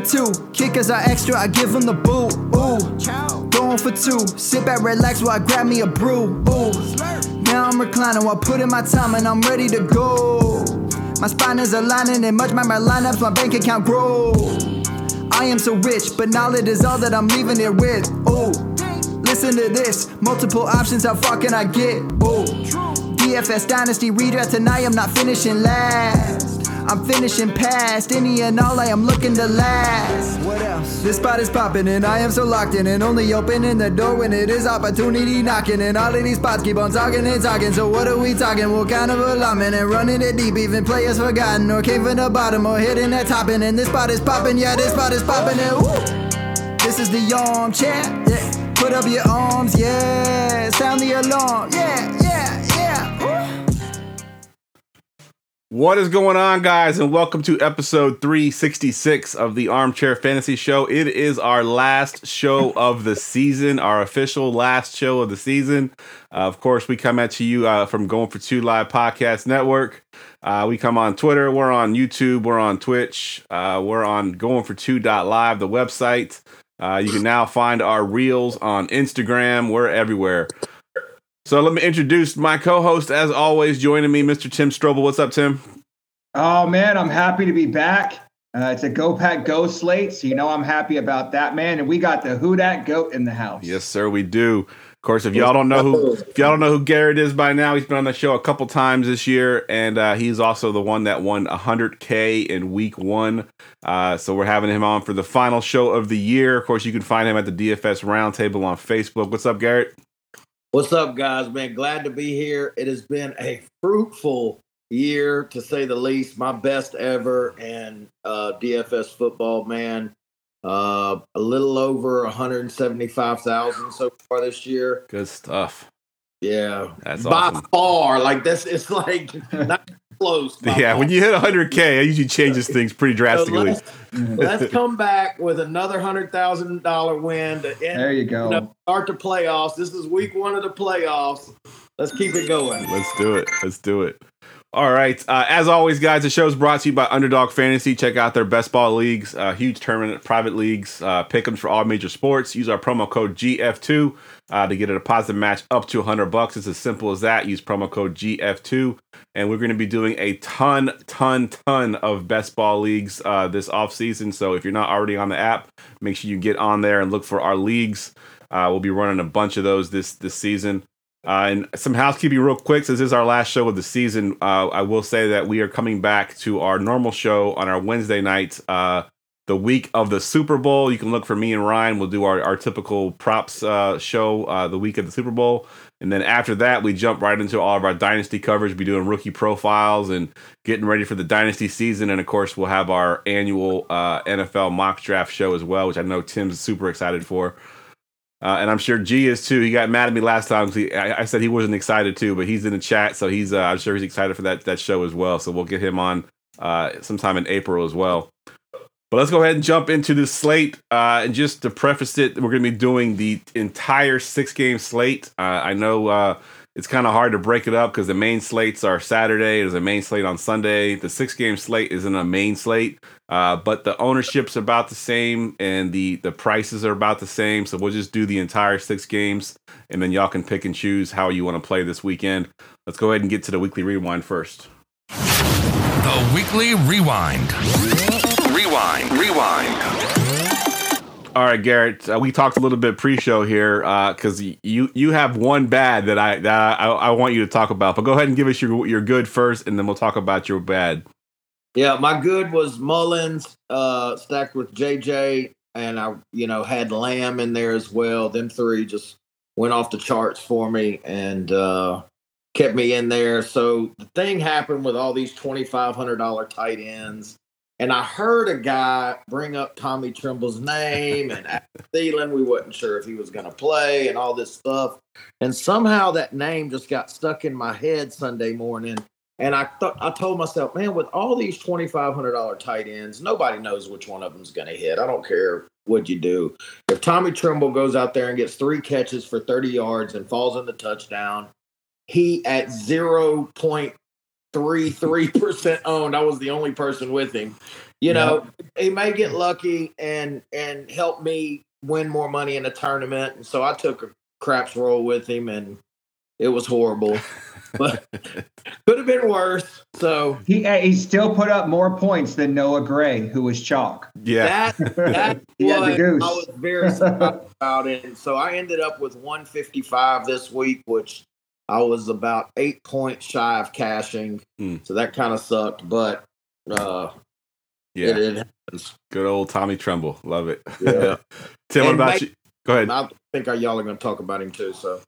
for two. Kickers are extra, I give them the boot. Ooh. Going for two. Sit back, relax while I grab me a brew. Ooh. Now I'm reclining while putting my time and I'm ready to go. My spine is aligning and much my lineups, my bank account grow. I am so rich, but knowledge is all that I'm leaving it with. Oh, listen to this. Multiple options, how far can I get? Oh, DFS Dynasty redraft tonight, I'm not finishing last. I'm finishing past any and all I am looking to last. What else? This spot is popping and I am so locked in and only opening the door when it is opportunity knocking. And all of these spots keep on talking and talking. So what are we talking? What kind of alignment and running it deep? Even players forgotten or came from the bottom or hitting that top end. And this spot is popping, yeah, this spot is popping. And woo! This is the armchair. Yeah. Put up your arms, yeah. Sound the alarm, yeah, yeah. What is going on, guys, and welcome to episode 366 of the Armchair Fantasy Show. It is our last show of the season, our official last show of the season. Uh, of course, we come at you uh, from Going for Two Live Podcast Network. Uh, we come on Twitter, we're on YouTube, we're on Twitch, uh, we're on Going for Two Live, the website. Uh, you can now find our reels on Instagram. We're everywhere. So let me introduce my co-host, as always, joining me, Mr. Tim Strobel. What's up, Tim? Oh man, I'm happy to be back. Uh, it's a Go Pack Go slate, so you know I'm happy about that, man. And we got the Who Dat Goat in the house. Yes, sir, we do. Of course, if y'all don't know who if y'all don't know who Garrett is by now, he's been on the show a couple times this year, and uh, he's also the one that won 100k in week one. Uh, so we're having him on for the final show of the year. Of course, you can find him at the DFS Roundtable on Facebook. What's up, Garrett? What's up, guys? Man, glad to be here. It has been a fruitful year, to say the least. My best ever in uh, DFS football, man. Uh, a little over 175,000 so far this year. Good stuff. Yeah, That's by awesome. far. Like this, it's like not close. Yeah, far. when you hit 100k, it usually changes things pretty So drastically. let's, let's come back with another hundred thousand dollar win to end, There you go. know, start the playoffs. This is week one of the playoffs. Let's keep it going. Let's do it. Let's do it. All right. Uh, as always, guys, the show is brought to you by Underdog Fantasy. Check out their best ball leagues, uh, huge tournament, private leagues, uh, pick'ems for all major sports. Use our promo code GF2 uh, to get a deposit match up to 100 bucks. It's as simple as that. Use promo code GF2, and we're going to be doing a ton, ton, ton of best ball leagues uh, this off season. So if you're not already on the app, make sure you get on there and look for our leagues. Uh, we'll be running a bunch of those this this season. Uh, and some housekeeping real quick, since this is our last show of the season, uh, I will say that we are coming back to our normal show on our Wednesday nights, uh, the week of the Super Bowl. You can look for me and Ryan. We'll do our, our typical props uh, show uh, the week of the Super Bowl. And then after that, we jump right into all of our dynasty coverage, be doing rookie profiles and getting ready for the dynasty season. And of course, we'll have our annual uh, NFL mock draft show as well, which I know Tim's super excited for. Uh, and I'm sure G is too. He got mad at me last time because I, I said he wasn't excited too, but he's in the chat, so he's. Uh, I'm sure he's excited for that that show as well. So we'll get him on uh, sometime in April as well. But let's go ahead and jump into this slate. Uh, and just to preface it, we're going to be doing the entire six game slate. Uh, I know uh, it's kind of hard to break it up because the main slates are Saturday. There's a main slate on Sunday. The six game slate isn't a main slate, uh, but the ownership's about the same and the the prices are about the same. So we'll just do the entire six games, and then y'all can pick and choose how you want to play this weekend. Let's go ahead and get to the weekly rewind first. The Weekly Rewind. Rewind, rewind. All right, Garrett. Uh, we talked a little bit pre-show here because you you have one bad that I that I, I want you to talk about. But go ahead and give us your your good first, and then we'll talk about your bad. Yeah, my good was Mullens uh, stacked with JJ, and I, you know, had Lamb in there as well. Them three just went off the charts for me and uh, kept me in there. So the thing happened with all these twenty five hundred dollar tight ends, and I heard a guy bring up Tommy Tremble's name and Thielen. We wasn't sure if he was going to play and all this stuff, and somehow that name just got stuck in my head Sunday morning. And I thought I told myself, man, with all these twenty five hundred dollar tight ends, nobody knows which one of them's going to hit. I don't care what you do. If Tommy Tremble goes out there and gets three catches for thirty yards and falls in the touchdown, he at zero point three three percent owned. I was the only person with him. You know, he may get lucky and and help me win more money in a tournament. And so I took a craps roll with him, and it was horrible. but could have been worse. So He he still put up more points than Noah Gray, who was chalk. Yeah. that that's He had what I was very surprised about it. And so I ended up with 155 this week, which I was about eight points shy of cashing. Hmm. So that kind of sucked, but uh, Yeah. it, it happens. Good old Tommy Tremble. Love it. Yeah. Tim, what about Mike- you? Go ahead. I think y'all are going to talk about him too. So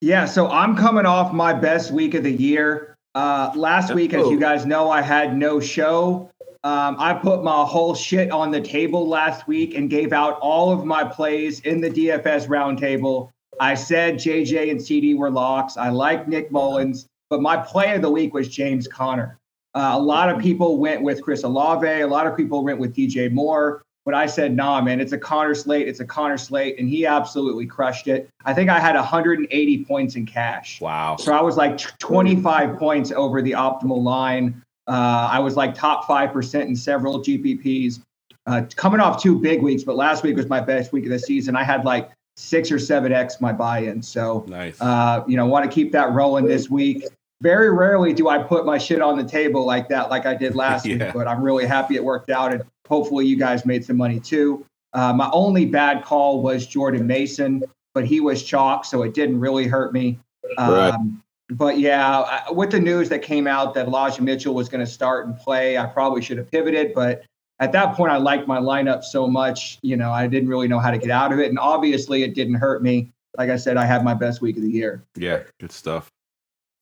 Yeah, so I'm coming off my best week of the year. Uh, last week, as you guys know, I had no show. Um, I put my whole shit on the table last week and gave out all of my plays in the DFS roundtable. I said JJ and CD were locks. I like Nick Mullens, but my play of the week was James Conner. Uh, a lot of people went with Chris Olave. A lot of people went with DJ Moore. But I said, nah, man, it's a Conner slate. It's a Conner slate. And he absolutely crushed it. I think I had 180 points in cash. Wow. So I was like 25 points over the optimal line. Uh, I was like top 5% in several GPPs. Uh, coming off two big weeks, but last week was my best week of the season. I had like six or seven X my buy in. So, Nice. uh, you know, want to keep that rolling this week. Very rarely do I put my shit on the table like that, like I did last Yeah. week, but I'm really happy it worked out. And hopefully you guys made some money too. Uh, my only bad call was Jordan Mason, but he was chalk, so it didn't really hurt me. Right. Um, but yeah, I- with the news that came out that Elijah Mitchell was going to start and play, I probably should have pivoted. But at that point, I liked my lineup so much, you know, I didn't really know how to get out of it. And obviously, it didn't hurt me. Like I said, I had my best week of the year. yeah. Good stuff.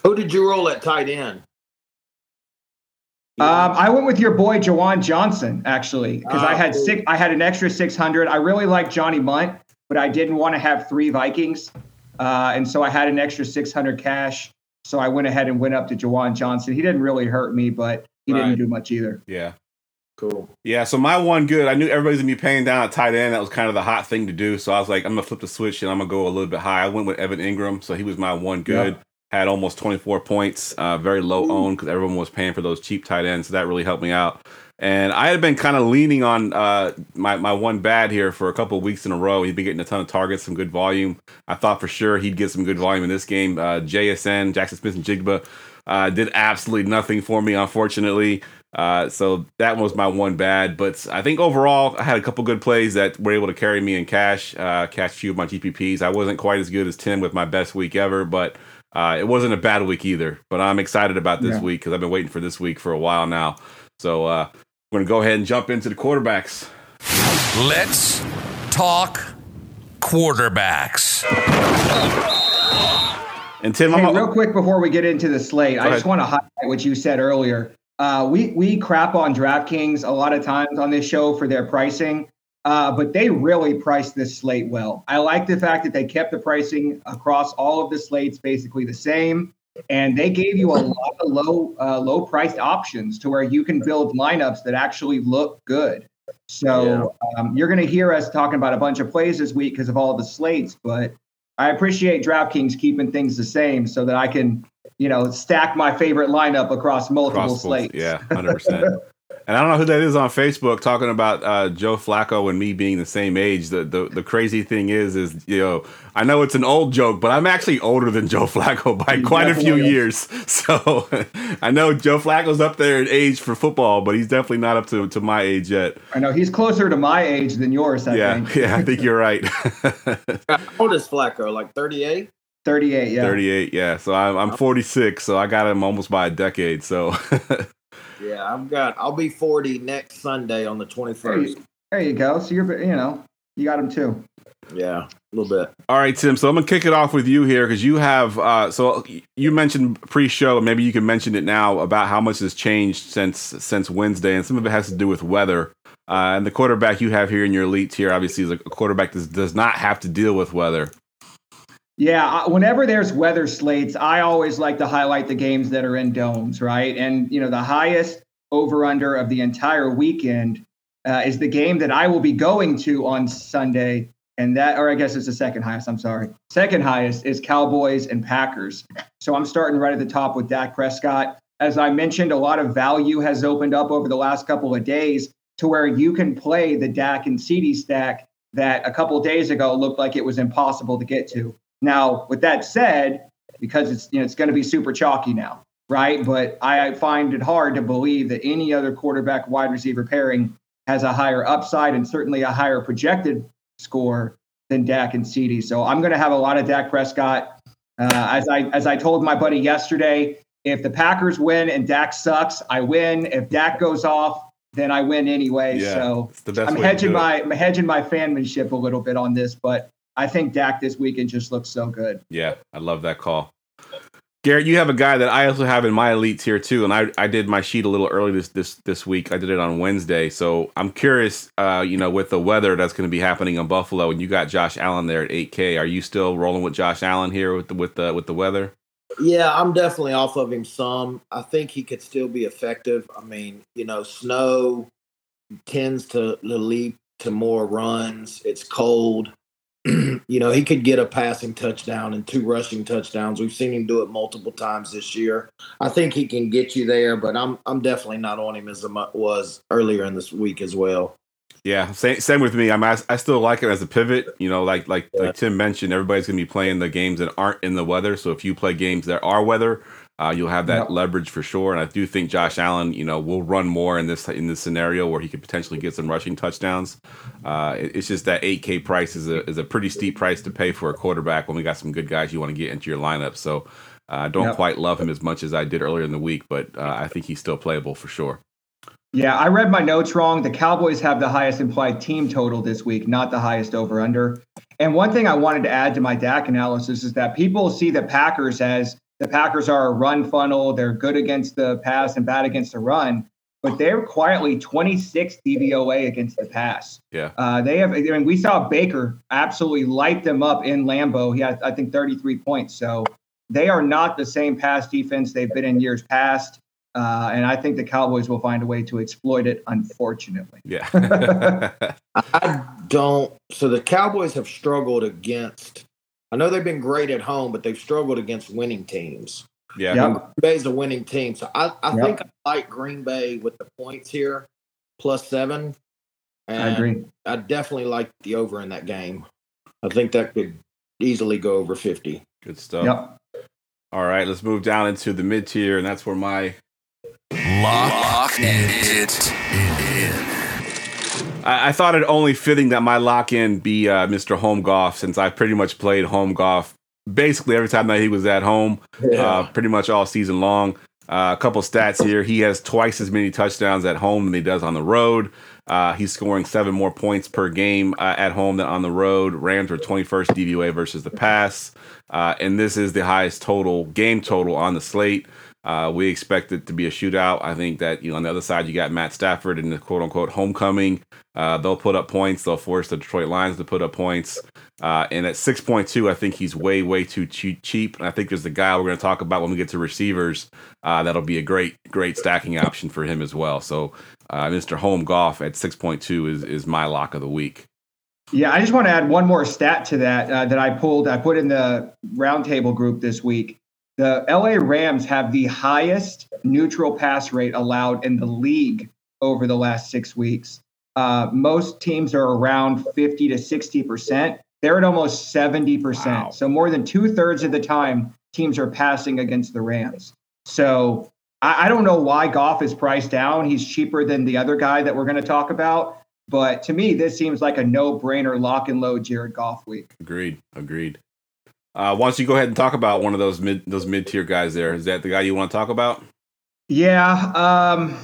who did you roll at tight end? Um, I went with your boy Juwan Johnson actually because I Ah, had six. I had an extra six hundred. I really like Johnny Mundt, but I didn't want to have three Vikings, uh, and so I had an extra six hundred cash. So I went ahead and went up to Juwan Johnson. He didn't really hurt me, but he Right. didn't do much either. Yeah. Cool. Yeah, so my one good, I knew everybody's gonna be paying down at tight end. That was kind of the hot thing to do. So I was like, I'm gonna flip the switch and I'm gonna go a little bit high. I went with Evan Engram, so he was my one good. Had almost 24 points, uh, very low owned because everyone was paying for those cheap tight ends. So that really helped me out. And I had been kind of leaning on uh, my my one bad here for a couple of weeks in a row. He'd been getting a ton of targets, some good volume. I thought for sure he'd get some good volume in this game. Uh, JSN, Jaxon Smith-Njigba, uh, did absolutely nothing for me, unfortunately. Uh, so that was my one bad. But I think overall, I had a couple good plays that were able to carry me in cash, uh, cash a few of my GPPs. I wasn't quite as good as Tim with my best week ever, but uh, it wasn't a bad week either. But I'm excited about this Yeah. week because I've been waiting for this week for a while now. So uh, we're going to go ahead and jump into the quarterbacks. Let's talk quarterbacks. And Tim, Hey, I'm real quick before we get into the slate, I just want to highlight what you said earlier. Uh, we we crap on DraftKings a lot of times on this show for their pricing, uh, but they really priced this slate well. I like the fact that they kept the pricing across all of the slates basically the same, and they gave you a lot of low uh, low priced options to where you can build lineups that actually look good. So um, you're going to hear us talking about a bunch of plays this week because of all the slates, but I appreciate DraftKings keeping things the same so that I can, you know, stack my favorite lineup across multiple Cross slates. Yeah, hundred percent. And I don't know who that is on Facebook talking about uh, Joe Flacco and me being the same age. The, the the crazy thing is, is you know, I know it's an old joke, but I'm actually older than Joe Flacco by He quite a few definitely years. So I know Joe Flacco's up there in age for football, but he's definitely not up to, to my age yet. I know he's closer to my age than yours. I yeah, think yeah, I think you're right. How old is Flacco? Like 38? 38. Yeah. 38, yeah. So I'm, I'm 46, so I got him almost by a decade. So Yeah, I've got. I'll be 40 next Sunday on the 21st. you, there you go. So you're, you know, you got him too. Yeah, a little bit. All right, Tim. So I'm gonna kick it off with you here because you have. Uh, so you mentioned pre-show, maybe you can mention it now about how much has changed since since Wednesday, and some of it has to do with weather. Uh, and the quarterback you have here in your elite tier, obviously, is a quarterback that does not have to deal with weather. Yeah, whenever there's weather slates, I always like to highlight the games that are in domes, right? And you know, the highest over under of the entire weekend uh, is the game that I will be going to on Sunday, and that, or I guess it's the second highest. I'm sorry, second highest is Cowboys and Packers. So I'm starting right at the top with Dak Prescott. as I mentioned, a lot of value has opened up over the last couple of days to where you can play the Dak and CD stack that a couple days ago looked like it was impossible to get to. Now, with that said, because it's you know it's going to be super chalky now, right? But I find it hard to believe that any other quarterback wide receiver pairing has a higher upside and certainly a higher projected score than Dak and CD. So I'm going to have a lot of Dak Prescott. Uh, as I as I told my buddy yesterday, if the Packers win and Dak sucks, I win. If Dak goes off, then I win anyway. Yeah, so it's the best I'm hedging my I'm hedging my fanmanship a little bit on this, but I think Dak this weekend just looks so good. Yeah, I love that call. Garrett, you have a guy that I also have in my elites here too, and I, I did my sheet a little early this this this week. I did it on Wednesday, so I'm curious. Uh, you know, with the weather that's going to be happening in Buffalo, and you got Josh Allen there at 8K. Are you still rolling with Josh Allen here with the with the with the weather? Yeah, I'm definitely off of him some. I think he could still be effective. I mean, you know, snow tends to to lead to more runs. It's cold. you know, he could get a passing touchdown and two rushing touchdowns. We've seen him do it multiple times this year. I think he can get you there, but I'm I'm definitely not on him as I was earlier in this week as well. Yeah, same, same with me. I'm I, I still like it as a pivot. You know, like like Yeah. like Tim mentioned, everybody's going to be playing the games that aren't in the weather. So if you play games that are weather, uh, you'll have that Yep. leverage for sure. And I do think Josh Allen, you know, will run more in this in this scenario where he could potentially get some rushing touchdowns. Uh, it- it's just that 8K price is a is a pretty steep price to pay for a quarterback when we got some good guys you want to get into your lineup. So uh, I don't Yep. quite love him as much as I did earlier in the week, but uh, I think he's still playable for sure. Yeah, I read my notes wrong. The Cowboys have the highest implied team total this week, not the highest over under. And one thing I wanted to add to my Dak analysis is that people see the Packers as the Packers are a run funnel. They're good against the pass and bad against the run, but they're quietly 26 DVOA against the pass. Yeah. Uh, they have, I mean, we saw Baker absolutely light them up in Lambeau. He had, I think, 33 points. So they are not the same pass defense they've been in years past. Uh, and I think the Cowboys will find a way to exploit it, unfortunately. Yeah. I don't. So the Cowboys have struggled against. I know they've been great at home, but they've struggled against winning teams. yeah. Yep. Green Bay's a winning team, so I, I Yep. think I like Green Bay with the points here, plus seven. And I agree. I definitely like the over in that game. I think that could easily go over fifty. Good stuff. Yep. All right, let's move down into the mid tier, and that's where my Lock it in. I, I thought it only fitting that my lock in be uh, Mr. Home Goff since I pretty much played home Goff basically every time that he was at home, uh, pretty much all season long. Uh, a couple stats here: he has twice as many touchdowns at home than he does on the road. Uh, he's scoring seven more points per game uh, at home than on the road. Rams were 21st DVOA versus the pass, uh, and this is the highest total game total on the slate. Uh, we expect it to be a shootout. I think that you know on the other side you got Matt Stafford in the quote unquote homecoming. Uh, they'll put up points. They'll force the Detroit Lions to put up points. Uh, and at 6.2, I think he's way, way too cheap. And I think there's the guy we're going to talk about when we get to receivers. Uh, that'll be a great, great stacking option for him as well. So, uh, Mr. Home Goff at 6.2 is, is my lock of the week. Yeah, I just want to add one more stat to that uh, that I pulled. I put in the roundtable group this week. The LA Rams have the highest neutral pass rate allowed in the league over the last six weeks. Uh, most teams are around 50 to 60 percent. They're at almost 70 percent. Wow. So more than two thirds of the time, teams are passing against the Rams. So I, I don't know why Goff is priced down. He's cheaper than the other guy that we're going to talk about. But to me, this seems like a no-brainer lock and load Jared Goff week. Agreed. Agreed. Uh, why don't you go ahead and talk about one of those mid those mid tier guys there? Is that the guy you want to talk about? Yeah, um,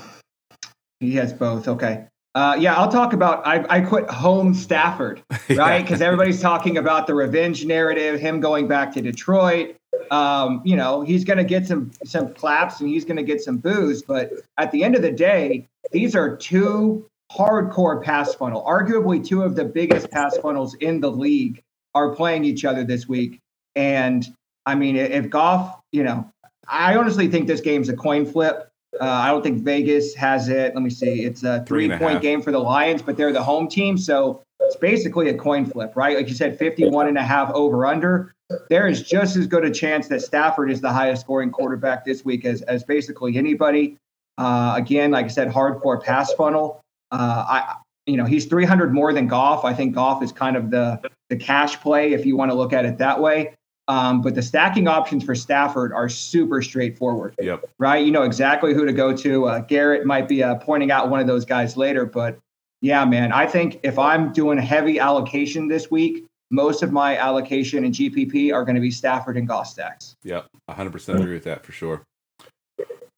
he has both. Okay. Uh, yeah, I'll talk about. I, I put home Stafford, right? Because everybody's talking about the revenge narrative, him going back to Detroit. Um, you know, he's going to get some some claps and he's going to get some boos, but at the end of the day, these are two hardcore pass funnel, arguably two of the biggest pass funnels in the league, are playing each other this week. And I mean, if Goff, you know, I honestly think this game's a coin flip. Uh, I don't think Vegas has it. Let me see. It's a Three three and a point game for the Lions, but they're the home team. So it's basically a coin flip, right? Like you said, 51 and a half over under. There is just as good a chance that Stafford is the highest scoring quarterback this week as, as basically anybody. Uh, again, like I said, hardcore pass funnel. Uh, I, you know, he's 300 more than Goff. I think Goff is kind of the the cash play if you want to look at it that way. Um, but the stacking options for Stafford are super straightforward. Yep. Right. You know exactly who to go to. Uh, Garrett might be uh, pointing out one of those guys later, but yeah, man, I think if I'm doing heavy allocation this week, most of my allocation in GPP are going to be Stafford and Goff stacks. Yep. 100% agree with that for sure.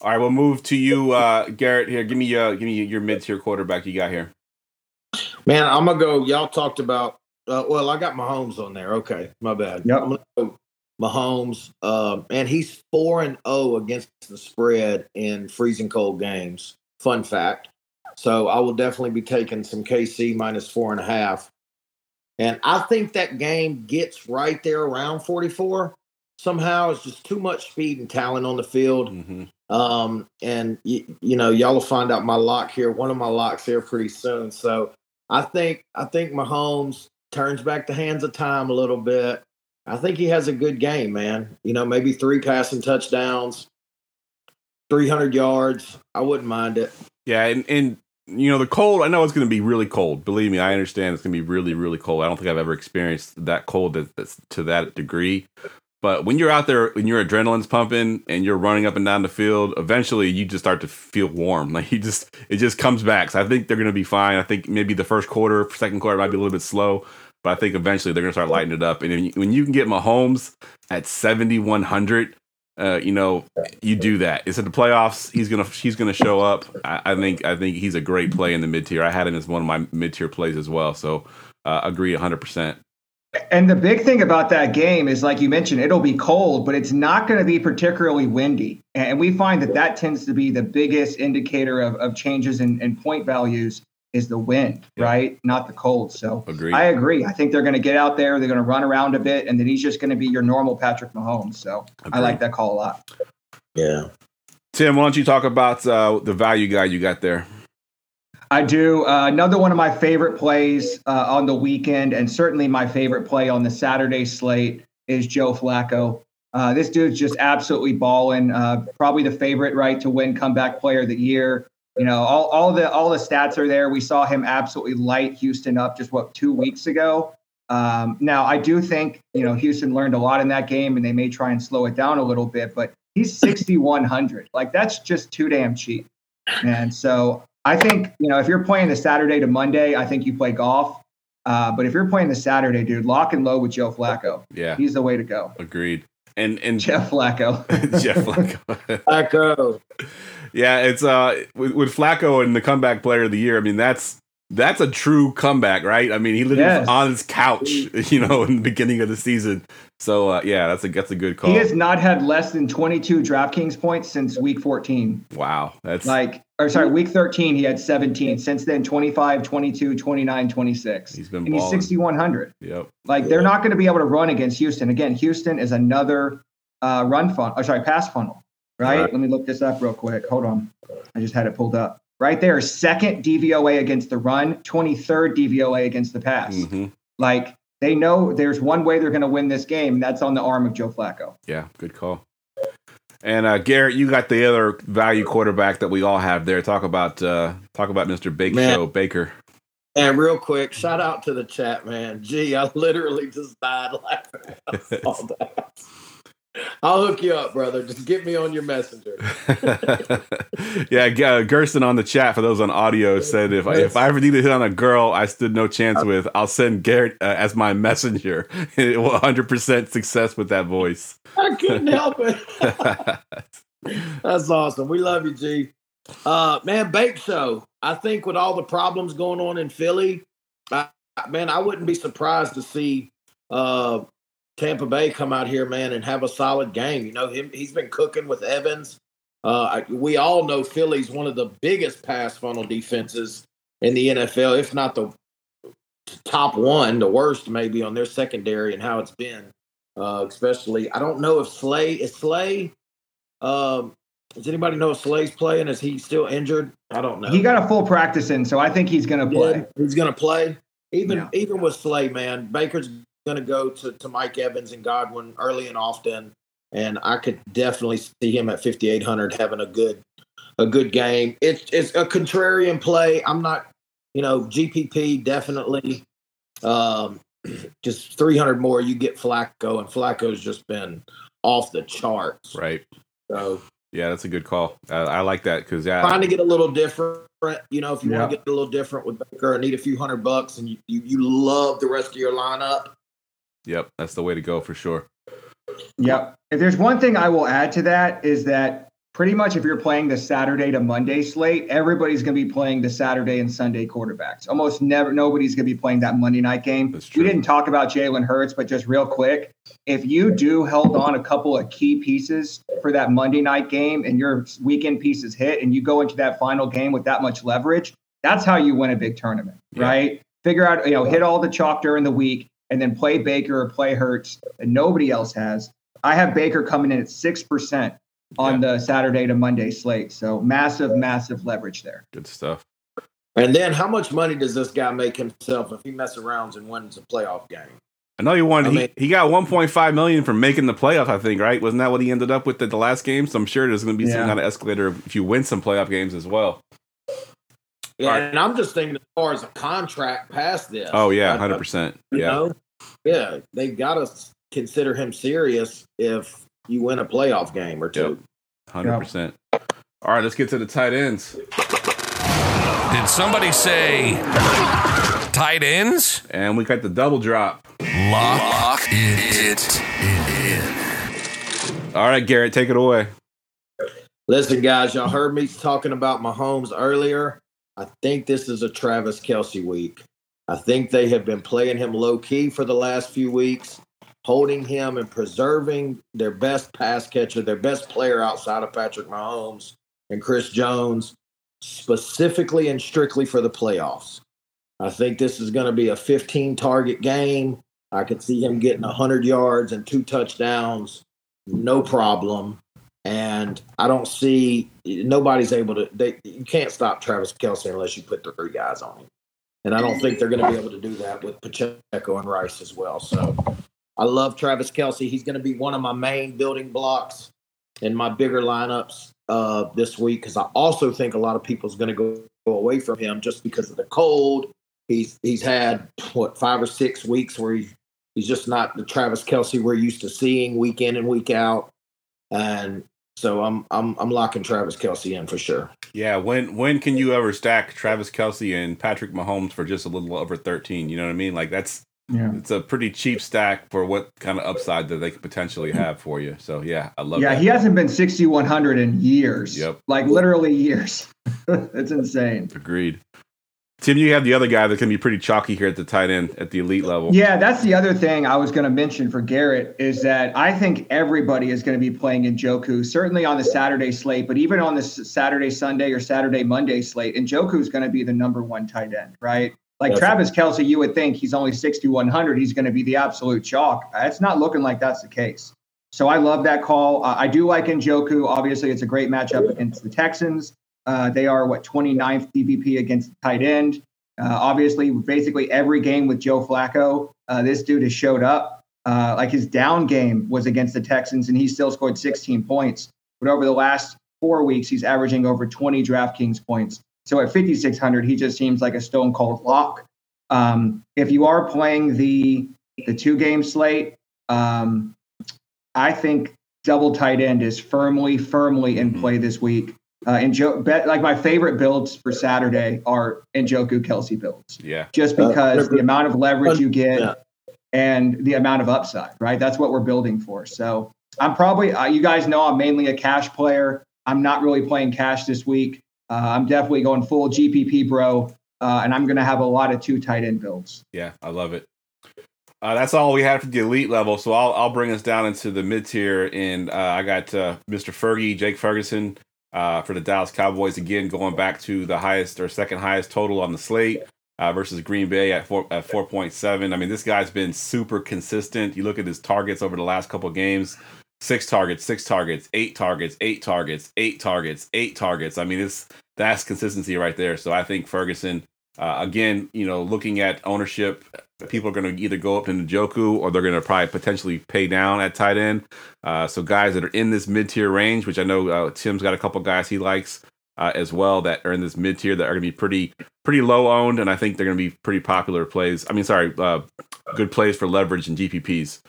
All right, we'll move to you, uh, Garrett. Here, give me uh, give me your mid tier quarterback you got here. Man, I'm gonna go. Y'all talked about. Uh, well, I got Mahomes on there. Okay, my bad. Yep. I'm gonna go Mahomes, um, and he's four and zero against the spread in freezing cold games. Fun fact. So I will definitely be taking some KC minus four and a half, and I think that game gets right there around 44. Somehow, it's just too much speed and talent on the field. Mm-hmm. Um, and y- you know, y'all will find out my lock here, one of my locks here pretty soon. So I think I think Mahomes turns back the hands of time a little bit. I think he has a good game, man. You know, maybe three passing touchdowns, 300 yards. I wouldn't mind it. Yeah, and, and you know the cold. I know it's going to be really cold. Believe me, I understand it's going to be really, really cold. I don't think I've ever experienced that cold that's to that degree. But when you're out there, when your adrenaline's pumping and you're running up and down the field, eventually you just start to feel warm. Like you just, it just comes back. So I think they're going to be fine. I think maybe the first quarter, second quarter might be a little bit slow, but I think eventually they're going to start lighting it up. And when you can get Mahomes at 7,100, uh, you know, you do that. It's at the playoffs. He's gonna he's gonna show up. I, I think I think he's a great play in the mid tier. I had him as one of my mid tier plays as well. So uh, agree 100. percent And the big thing about that game is, like you mentioned, it'll be cold, but it's not going to be particularly windy. And we find that that tends to be the biggest indicator of, of changes in, in point values is the wind, Yeah. right? Not the cold. So Agreed. I agree. I think they're going to get out there, they're going to run around a bit, and then he's just going to be your normal Patrick Mahomes. So I like that call a lot. Yeah. Tim, why don't you talk about uh, the value guy you got there? I do. Uh, another one of my favorite plays uh, on the weekend, and certainly my favorite play on the Saturday slate, is Joe Flacco. Uh, this dude's just absolutely balling. Uh, probably the favorite, right, to win comeback player of the year. You know, all, all the all the stats are there. We saw him absolutely light Houston up just what two weeks ago. Um, now, I do think you know Houston learned a lot in that game, and they may try and slow it down a little bit. But he's 6100. Like that's just too damn cheap. And so I think you know if you're playing the Saturday to Monday, I think you play Goff. Uh, but if you're playing the Saturday, dude, lock and low with Joe Flacco. Yeah, He's the way to go. agreed. And and Jeff Flacco. Jeff Flacco. Flacco. yeah, it's uh with, with Flacco and the comeback player of the year. I mean, that's that's a true comeback, right? I mean, he literally was Yes. on his couch, you know, in the beginning of the season. So uh, yeah, that's a that's a good call. he has not had less than 22 DraftKings points since week 14. wow, that's Like, or sorry, week 13, he had 17. Since then, 25, 22, 29, 26. He's been and he's 6,100. yep. Like, they're not going to be able to run against Houston. Again, Houston is another uh, run funnel, or sorry, pass funnel, right? Right. Let me look this up real quick. Hold on. I just had it pulled up. Right there, second DVOA against the run, 23rd DVOA against the pass. hmm Like, they know there's one way they're going to win this game, and that's on the arm of Joe Flacco. Yeah, good call. And uh, Garrett, you got the other value quarterback that we all have there. Talk about uh, talk about Mr. Bake Man. Show Baker. And real quick, shout out to the chat, man. Gee, I literally just died laughing. when I saw that. I'll hook you up, brother. Just get me on your messenger. yeah, G- uh, Gersten on the chat for those on audio said if I, if I ever need to hit on a girl I stood no chance with, I'll send Garrett uh, as my messenger. 100% success with that voice. I couldn't help it. That's awesome. We love you, G. Uh, man, Bake Show. I think with all the problems going on in Philly, I, man, I wouldn't be surprised to see uh, Tampa Bay come out here, man, and have a solid game. You know, him, he's been cooking with Evans. Uh, we all know Philly's one of the biggest pass funnel defenses in the NFL, if not the top one, the worst maybe on their secondary and how it's been. Uh, especially, I don't know if Slay is Slay. Um, does anybody know if Slay's playing? Is he still injured? I don't know. He got a full practice in, so I think he's going to play. Yeah, he's going to play. Even Yeah. even with Slay, man, Baker's going to go to, to Mike Evans and Godwin early and often, and I could definitely see him at 5800 having a good a good game. It's it's a contrarian play. I'm not, you know, GPP definitely. Um, just 300 more, you get Flacco, and Flacco's just been off the charts. Right. So Yeah, that's a good call. Uh, I like that because yeah, trying to get a little different. You know, if you Yeah. want to get a little different with Baker and need a few hundred bucks, and you, you you love the rest of your lineup, yep, that's the way to go for sure. Yep. If there's one thing I will add to that is that pretty much if you're playing the Saturday to Monday slate, everybody's going to be playing the Saturday and Sunday quarterbacks. Almost never, nobody's going to be playing that Monday night game. That's true. We didn't talk about Jalen Hurts, but just real quick, if you do held on a couple of key pieces for that Monday night game and your weekend pieces hit and you go into that final game with that much leverage, that's how you win a big tournament, Yeah. right? Figure out, you know, hit all the chalk during the week and then play Baker or play Hurts and nobody else has. I have Baker coming in at 6% on the Saturday to Monday slate. So massive, massive leverage there. Good stuff. and then how much money does this guy make himself if he messes around and wins a playoff game? I know you wanted. I mean- he, he got 1.5 million from making the playoff, I think right. Wasn't that what he ended up with at the last game? So I'm sure there's going to be some kind of escalator if you win some playoff games as well. Yeah, All right. and I'm just thinking as far as a contract past this. Oh yeah, I- I- 100. percent Yeah, know, yeah, they got to consider him serious if you win a playoff game or two. 100. percent All right, let's get to the tight ends. Did somebody say tight ends? And we got the double drop. Lock, it, in. All right, Garrett, take it away. Listen, guys, y'all heard me talking about Mahomes earlier. I think this is a Travis Kelce week. I think they have been playing him low key for the last few weeks, holding him and preserving their best pass catcher, their best player outside of Patrick Mahomes and Chris Jones, specifically and strictly for the playoffs. I think this is going to be a 15 target game. I could see him getting 100 yards and two touchdowns, no problem and I don't see nobody's able to. They, you can't stop Travis Kelce unless you put three guys on him, and I don't think they're going to be able to do that with Pacheco and Rice as well. So I love Travis Kelce. He's going to be one of my main building blocks in my bigger lineups uh, this week because I also think a lot of people's going to go, go away from him just because of the cold. He's he's had what five or six weeks where he, he's just not the Travis Kelce we're used to seeing week in and week out, and so I'm I'm I'm locking Travis Kelce in for sure. Yeah, when when can you ever stack Travis Kelce and Patrick Mahomes for just a little over 13? You know what I mean? Like that's Yeah. it's a pretty cheap stack for what kind of upside that they could potentially mm-hmm. have for you. So yeah, I love Yeah, that. he hasn't been 6,100 in years. Yep. Like literally years. it's insane. Agreed. Tim, you have the other guy that can be pretty chalky here at the tight end at the elite level. Yeah, that's the other thing I was going to mention for Garrett is that I think everybody is going to be playing Njoku, certainly on the Saturday slate, but even on the Saturday, Sunday, or Saturday, Monday slate. And Njoku is going to be the number one tight end, right? Like Yes. Travis Kelce, you would think he's only 6,100. He's going to be the absolute chalk. It's not looking like that's the case. So I love that call. Uh, I do like Njoku. Obviously, it's a great matchup against the Texans. Uh, they are what 29th DVP against tight end. Uh, obviously, basically every game with Joe Flacco, uh, this dude has showed up. Uh, like his down game was against the Texans, and he still scored 16 points. But over the last four weeks, he's averaging over 20 DraftKings points. So at 5,600, he just seems like a stone cold lock. Um, if you are playing the the two game slate, um, I think double tight end is firmly, firmly in play this week. Uh, and Joe, bet, like my favorite builds for Saturday are Njoku Kelce builds, Yeah. just Uh, because the amount of leverage you get Yeah. and the amount of upside, right? That's what we're building for. So I'm probably, uh, you guys know, I'm mainly a cash player. I'm not really playing cash this week. Uh, I'm definitely going full GPP, bro, uh, and I'm going to have a lot of two tight end builds. Yeah, I love it. Uh, that's all we have for the elite level. So I'll I'll bring us down into the mid tier, and uh, I got uh, Mr. Fergie, Jake Ferguson, uh, for the Dallas Cowboys again, going back to the highest or second highest total on the slate uh, versus Green Bay at four at four point seven. I mean, this guy's been super consistent. You look at his targets over the last couple games: six targets, six targets, eight targets, eight targets, eight targets, eight targets. I mean, it's that's consistency right there. So I think Ferguson Uh, again, you know, looking at ownership, people are going to either go up to Njoku or they're going to probably potentially pay down at tight end. Uh, so guys that are in this mid tier range, which I know uh, Tim's got a couple guys he likes uh, as well that are in this mid tier that are going to be pretty pretty low owned, and I think they're going to be pretty popular plays. I mean, sorry, uh, good plays for leverage and GPPs.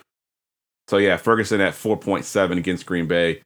So yeah, Ferguson at four point seven against Green Bay.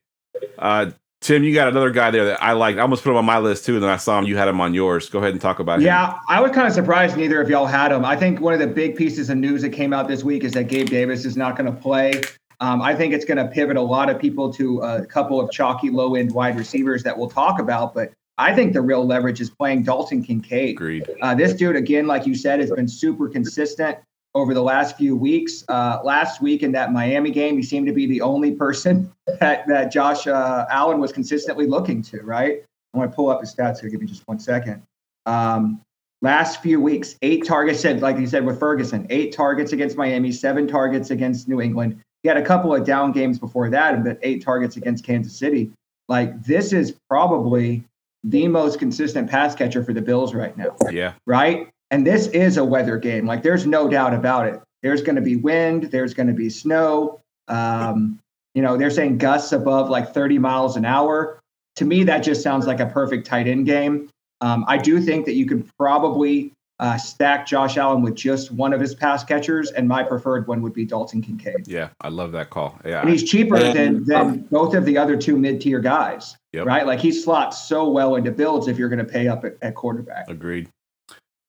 Uh, Tim, you got another guy there that I like. I almost put him on my list too, and then I saw him. You had him on yours. Go ahead and talk about him. Yeah, I was kind of surprised neither of y'all had him. I think one of the big pieces of news that came out this week is that Gabe Davis is not going to play. Um, I think it's going to pivot a lot of people to a couple of chalky low end wide receivers that we'll talk about. But I think the real leverage is playing Dalton Kincaid. Agreed. Uh, this dude, again, like you said, has been super consistent over the last few weeks. Uh, last week in that Miami game, he seemed to be the only person that, that Josh uh, Allen was consistently looking to, right? I'm going to pull up his stats here. Give me just one second. Um, last few weeks, eight targets, said like you said with Ferguson, eight targets against Miami, seven targets against New England. He had a couple of down games before that, but eight targets against Kansas City. Like this is probably the most consistent pass catcher for the Bills right now. Yeah. Right. And this is a weather game. Like there's no doubt about it. There's going to be wind. There's going to be snow. Um, you know, they're saying gusts above like 30 miles an hour. To me, that just sounds like a perfect tight end game. Um, I do think that you could probably uh, stack Josh Allen with just one of his pass catchers, and my preferred one would be Dalton Kincaid. Yeah, I love that call. Yeah, and he's cheaper than than both of the other two mid tier guys. Yep. Right, like he slots so well into builds if you're going to pay up at, at quarterback. agreed.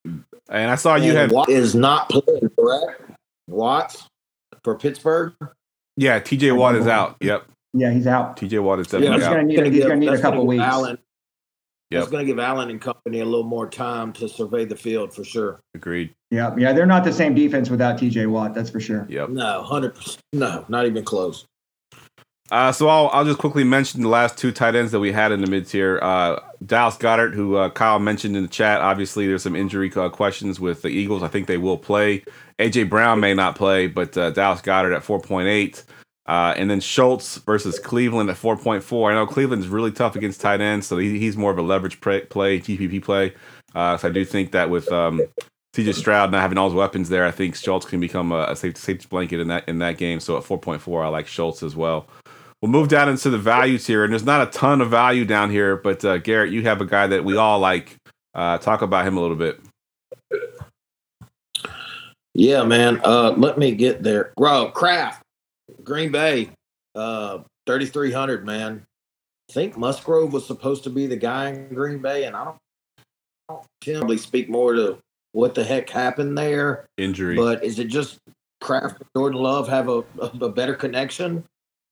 And I saw you And had Watt is not playing, correct? Watts for Pittsburgh. yeah. T.J. Watt is out. Yep, Yeah, he's out. T.J. Watt is he's definitely gonna out. need. He's gonna need a couple weeks. Allen, Yep. That's going to give Allen and company a little more time to survey the field for sure. Agreed. Yeah, yeah, they're not the same defense without T.J. Watt. That's for sure. Yep. No, hundred percent. No, not even close. Uh, so I'll I'll just quickly mention the last two tight ends that we had in the mid tier. Uh, Dallas Goedert, who uh, Kyle mentioned in the chat. Obviously, there's some injury uh, questions with the Eagles. I think they will play. AJ Brown may not play, but uh, Dallas Goedert at 4.8. Uh, and then Schultz versus Cleveland at 4.4. I know Cleveland's really tough against tight ends, so he, he's more of a leverage play, play play. So I do think that with um, CJ Stroud not having all his weapons there, I think Schultz can become a, a safe safety blanket in that in that game. So at 4.4, I like Schultz as well. We'll move down into the values here, and there's not a ton of value down here, but uh, Garrett, you have a guy that we all like. Uh, talk about him a little bit. Yeah, man. Uh, let me get there. Bro, Kraft, Green Bay, uh, 3,300, man. I think Musgrave was supposed to be the guy in Green Bay, and I don't, I don't speak more to what the heck happened there. Injury. But is it just Kraft and Jordan Love have a, a better connection?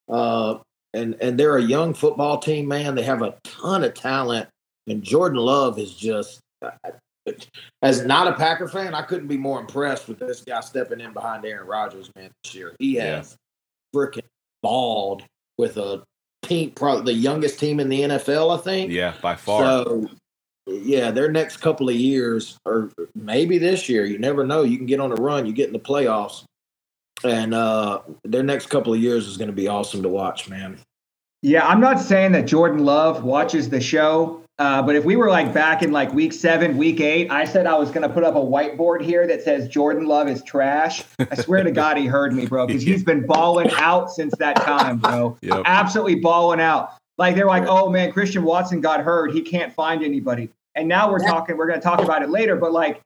Uh, and and they're a young football team, man. They have a ton of talent, and Jordan Love is just. As not a Packer fan, I couldn't be more impressed with this guy stepping in behind Aaron Rodgers, man. This year, he Yeah. has freaking balled with a team, probably the youngest team in the NFL, I think. yeah, by far. So, yeah, their next couple of years, or maybe this year, you never know. You can get on a run, you get in the playoffs, and uh, their next couple of years is going to be awesome to watch, man. Yeah, I'm not saying that Jordan Love watches the show, uh, but if we were like back in like week seven, week eight, I said I was going to put up a whiteboard here that says Jordan Love is trash. I swear to God, he heard me, bro, because he's been balling out since that time, bro. Yep. Absolutely balling out. Like they're like, oh man, Christian Watson got hurt. He can't find anybody. And now we're talking, we're going to talk about it later, but like,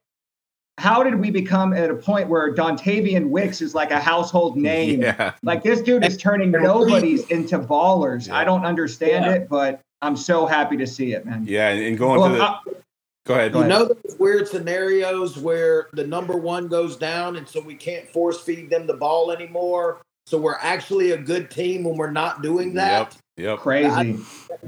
how did we become at a point where Dontayvion Wicks is like a household name? Yeah. Like this dude is turning nobodies into ballers. Yeah. I don't understand Yeah. it, but I'm so happy to see it, man. Yeah, and, and going Well, to the. I- go ahead. You know those weird scenarios where the number one goes down, and so we can't force feed them the ball anymore. So we're actually a good team when we're not doing that. Yep. crazy.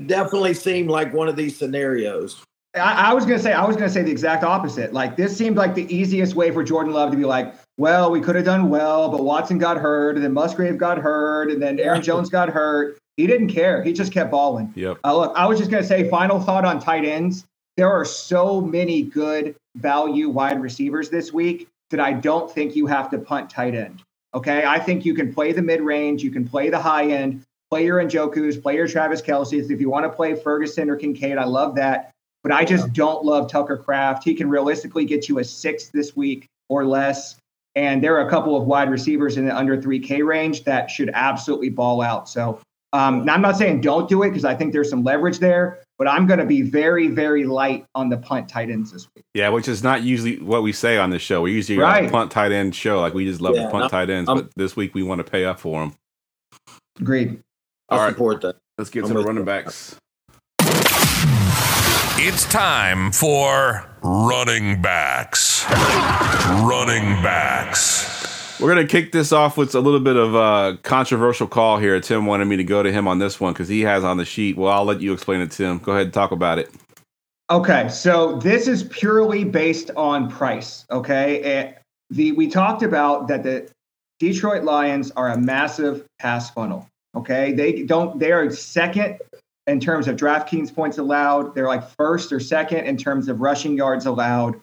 Definitely seemed like one of these scenarios. I, I was gonna say I was gonna say the exact opposite. Like this seemed like the easiest way for Jordan Love to be like, well, we could have done well, but Watson got hurt, and then Musgrave got hurt, and then Aaron Jones got hurt. He didn't care. He just kept balling. Yep. Uh, look, I was just gonna say, final thought on tight ends. There are so many good value wide receivers this week that I don't think you have to punt tight end. Okay, I think you can play the mid range, you can play the high end, play your Njoku's, play your Travis Kelce's. If you want to play Ferguson or Kincaid, I love that. But I just don't love Tucker Kraft. He can realistically get you a six this week or less. And there are a couple of wide receivers in the under 3K range that should absolutely ball out. So um, now I'm not saying don't do it because I think there's some leverage there, but I'm going to be very, very light on the punt tight ends this week. Yeah, which is not usually what we say on this show. We usually right. a punt tight end show. Like we just love Yeah, the punt I'm- tight ends, I'm- but this week we want to pay up for them. Agreed. I All right. support that. Let's get I'm to the running you. backs. It's time for running backs. Running backs. We're gonna kick this off with a little bit of a controversial call here. Tim wanted me to go to him on this one because he has on the sheet. Well, I'll let you explain it, Tim. Go ahead and talk about it. Okay, so this is purely based on price. Okay, Eh, the we talked about that the Detroit Lions are a massive pass funnel. Okay, they don't. They are second in terms of DraftKings points allowed. They're like first or second in terms of rushing yards allowed.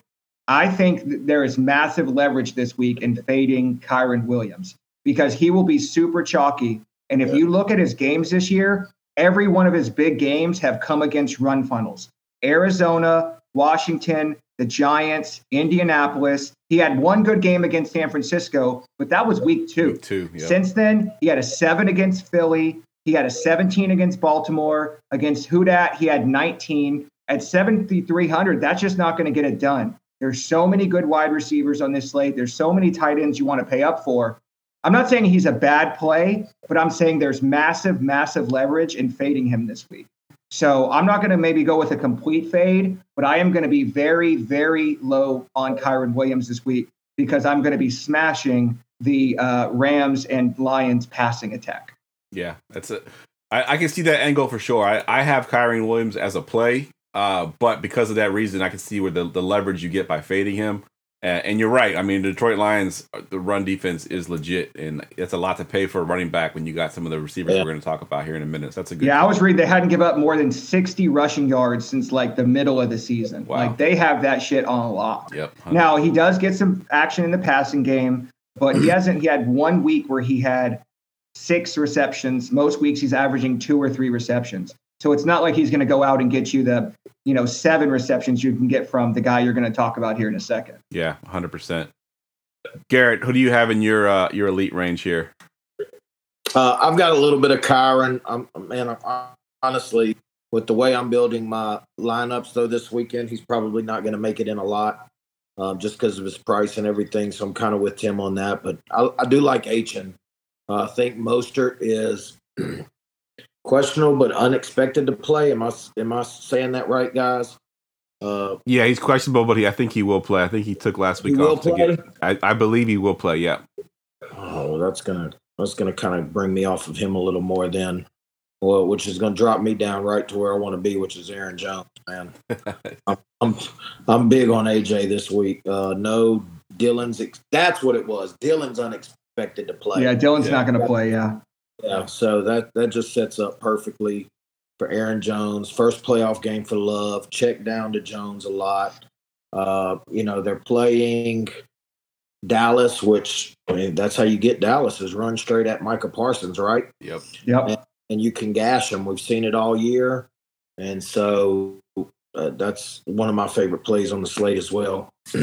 I think there is massive leverage this week in fading Kyren Williams because he will be super chalky. And if you look at his games this year, every one of his big games have come against run funnels. Arizona, Washington, the Giants, Indianapolis. He had one good game against San Francisco, but that was week two. Week two, yep. Since then, he had a seven against Philly. He had a 17 against Baltimore. Against Hudat, he had 19. At 7,300, that's just not going to get it done. There's so many good wide receivers on this slate. There's so many tight ends you want to pay up for. I'm not saying he's a bad play, but I'm saying there's massive, massive leverage in fading him this week. So I'm not going to maybe go with a complete fade, but I am going to be very, very low on Kyren Williams this week because I'm going to be smashing the uh, Rams and Lions passing attack. Yeah, that's it. I, I can see that angle for sure. I, I have Kyren Williams as a play, uh, but because of that reason, I can see where the, the leverage you get by fading him. Uh, and you're right. I mean, the Detroit Lions, uh, the run defense is legit, and it's a lot to pay for a running back when you got some of the receivers Yeah. we're going to talk about here in a minute. So that's a good. Yeah, I was reading they hadn't given up more than 60 rushing yards since like the middle of the season. Wow. Like they have that shit on lock. Yep. Now he does get some action in the passing game, but he hasn't. He had one week where he had six receptions. Most weeks he's averaging two or three receptions. So it's not like he's going to go out and get you the, you know, seven receptions you can get from the guy you're going to talk about here in a second. Yeah, hundred percent. Garrett, who do you have in your uh, your elite range here? Uh, I've got a little bit of Kyren. I'm, man, I'm, honestly, with the way I'm building my lineups, though, this weekend, he's probably not going to make it in a lot um, just because of his price and everything. So I'm kind of with Tim on that. But I, I do like Achane. I think Mostert is questionable but unexpected to play. Am I am I saying that right, guys? Uh, Yeah, he's questionable, but he, I think he will play. I think he took last week off to get. I, I believe he will play. Yeah. Oh, that's gonna that's gonna kind of bring me off of him a little more then. Well, which is gonna drop me down right to where I want to be, which is Aaron Jones, man. I'm, I'm I'm big on AJ this week. Uh, no, Dillon's ex- that's what it was. Dillon's unexpected to play. Yeah, Dillon's Yeah. not going to play. Yeah. Yeah, so that that just sets up perfectly for Aaron Jones. First playoff game for Love. Check down to Jones a lot. Uh, you know they're playing Dallas, which I mean that's how you get Dallas is run straight at Micah Parsons, right? Yep. Yep. And you can gash them. We've seen it all year, and so uh, that's one of my favorite plays on the slate as well.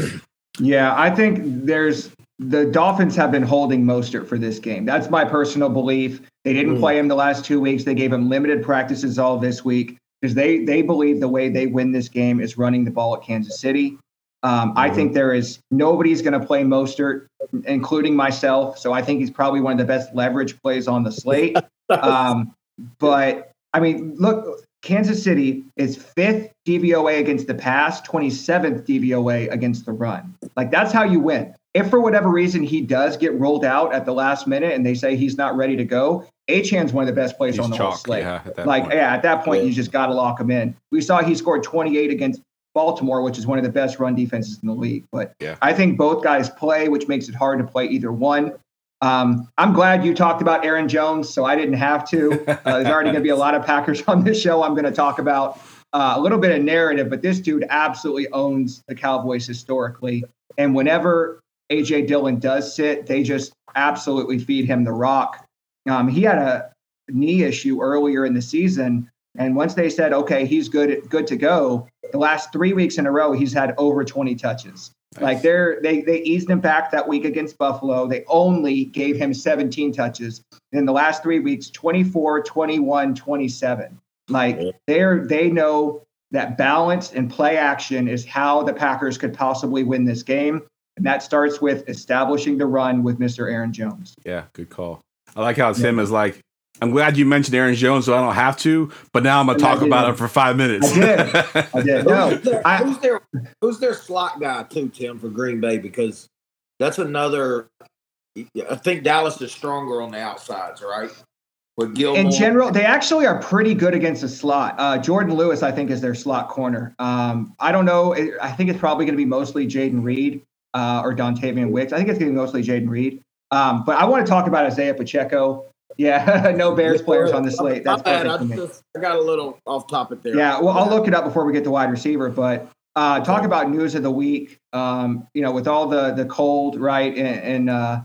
Yeah, I think there's the Dolphins have been holding Mostert for this game. That's my personal belief. They didn't Mm. play him the last two weeks. They gave him limited practices all this week because they they believe the way they win this game is running the ball at Kansas City. Um, I think there is nobody's going to play Mostert, including myself. So I think he's probably one of the best leverage plays on the slate. Um, but I mean, look, Kansas City is fifth DVOA against the pass, 27th DVOA against the run. Like that's how you win. If for whatever reason he does get rolled out at the last minute and they say he's not ready to go, Achane's one of the best players He's on the whole slate. Yeah. Like point. yeah, at that point Yeah. you just got to lock him in. We saw he scored 28 against Baltimore, which is one of the best run defenses in the league. But Yeah. I think both guys play, which makes it hard to play either one. Um, I'm glad you talked about Aaron Jones, so I didn't have to. Uh, there's already going to be a lot of Packers on this show. I'm going to talk about uh, a little bit of narrative, but this dude absolutely owns the Cowboys historically. And whenever AJ Dillon does sit, they just absolutely feed him the rock. Um, he had a knee issue earlier in the season, and once they said, "Okay, he's good, good to go," the last three weeks in a row, he's had over 20 touches. Like they're they they eased him back that week against Buffalo. They only gave him 17 touches. In the last three weeks, 24, 21, 27. Like they're they know that balance and play action is how the Packers could possibly win this game. And that starts with establishing the run with Mr. Aaron Jones. Yeah, good call. I like how Tim is like, I'm glad you mentioned Aaron Jones, so I don't have to. But now I'm gonna talk about him for five minutes. I did. I did. No, who's, their, I, who's their who's their slot guy too, Tim, for Green Bay? Because that's another. I think Dallas is stronger on the outsides, right? With Gilmore. in general, they actually are pretty good against the slot. Uh, Jourdan Lewis, I think, is their slot corner. Um, I don't know. I think it's probably going to be mostly Jayden Reed uh, or Dontayvion Wicks. I think it's going to be mostly Jayden Reed. Um, but I want to talk about Isaiah Pacheco. Yeah, no Bears players on the slate. That's bad. perfect I, just, I got a little off topic there. Yeah, well, I'll look it up before we get to wide receiver. But uh, talk about news of the week. Um, you know, with all the the cold, right, in in, uh,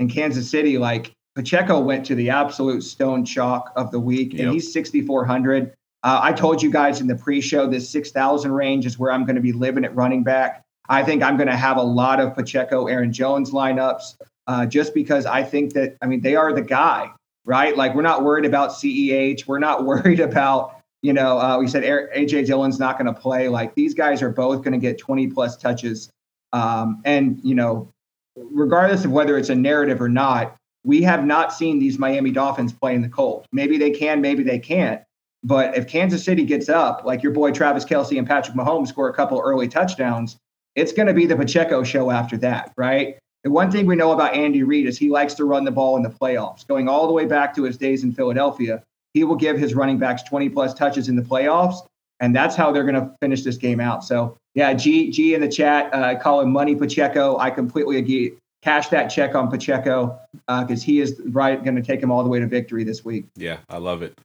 in Kansas City, like Pacheco went to the absolute stone chalk of the week, Yep. and he's 6,400. Uh, I told you guys in the pre-show this 6,000 range is where I'm going to be living at running back. I think I'm going to have a lot of Pacheco, Aaron Jones lineups, uh, just because I think that I mean they are the guy, right? Like we're not worried about CEH, we're not worried about you know, uh, we said AJ Dillon's not going to play. Like these guys are both going to get 20 plus touches. Um, and, you know, regardless of whether it's a narrative or not, we have not seen these Miami Dolphins play in the cold. Maybe they can, maybe they can't. But if Kansas City gets up, like your boy Travis Kelce and Patrick Mahomes score a couple early touchdowns, it's going to be the Pacheco show after that, right? The one thing we know about Andy Reid is he likes to run the ball in the playoffs, going all the way back to his days in Philadelphia he will give his running backs 20 plus touches in the playoffs, and that's how they're going to finish this game out. So, yeah, G G in the chat, uh, call him Money Pacheco. I completely agree. Cash that check on Pacheco because he is right going to take him all the way to victory this week. Yeah, I love it.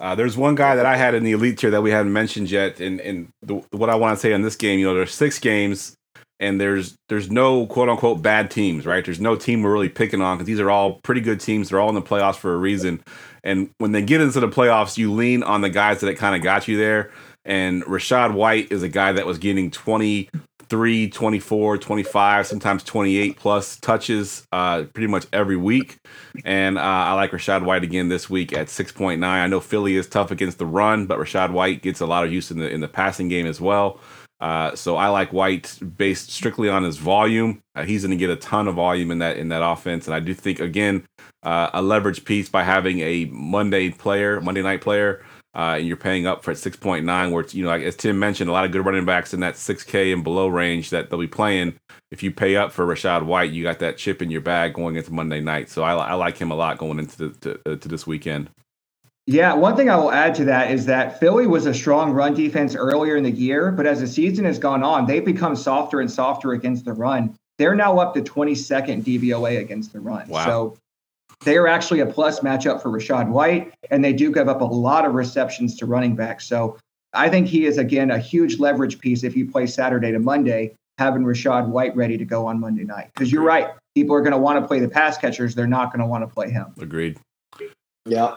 Uh, there's one guy that I had in the elite tier that we haven't mentioned yet, and and the, what I want to say on this game, you know, there's six games, and there's there's no quote unquote bad teams, right? There's no team we're really picking on because these are all pretty good teams. They're all in the playoffs for a reason, and when they get into the playoffs, you lean on the guys that kind of got you there. And Rashad White is a guy that was getting 23, 24, 25, sometimes 28 plus touches uh, pretty much every week. And uh, I like Rashad White again this week at 6.9. I know Philly is tough against the run, but Rashad White gets a lot of use in the in the passing game as well. Uh, so I like White based strictly on his volume. Uh, he's going to get a ton of volume in that in that offense, and I do think again uh, a leverage piece by having a Monday player, Monday night player, uh, and you're paying up for six point nine, where it's you know like as Tim mentioned, a lot of good running backs in that six K and below range that they'll be playing. If you pay up for Rashad White, you got that chip in your bag going into Monday night. So I, I like him a lot going into the, to, uh, to this weekend. Yeah, one thing I will add to that is that Philly was a strong run defense earlier in the year, but as the season has gone on, they've become softer and softer against the run. They're now up to 22nd DVOA against the run. Wow. So they are actually a plus matchup for Rashad White, and they do give up a lot of receptions to running backs. So I think he is, again, a huge leverage piece if you play Saturday to Monday, having Rashad White ready to go on Monday night. Because you're right, people are going to want to play the pass catchers, they're not going to want to play him. Agreed. Yeah.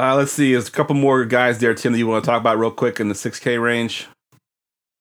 Uh, let's see. There's a couple more guys there, Tim, that you want to talk about real quick in the 6K range.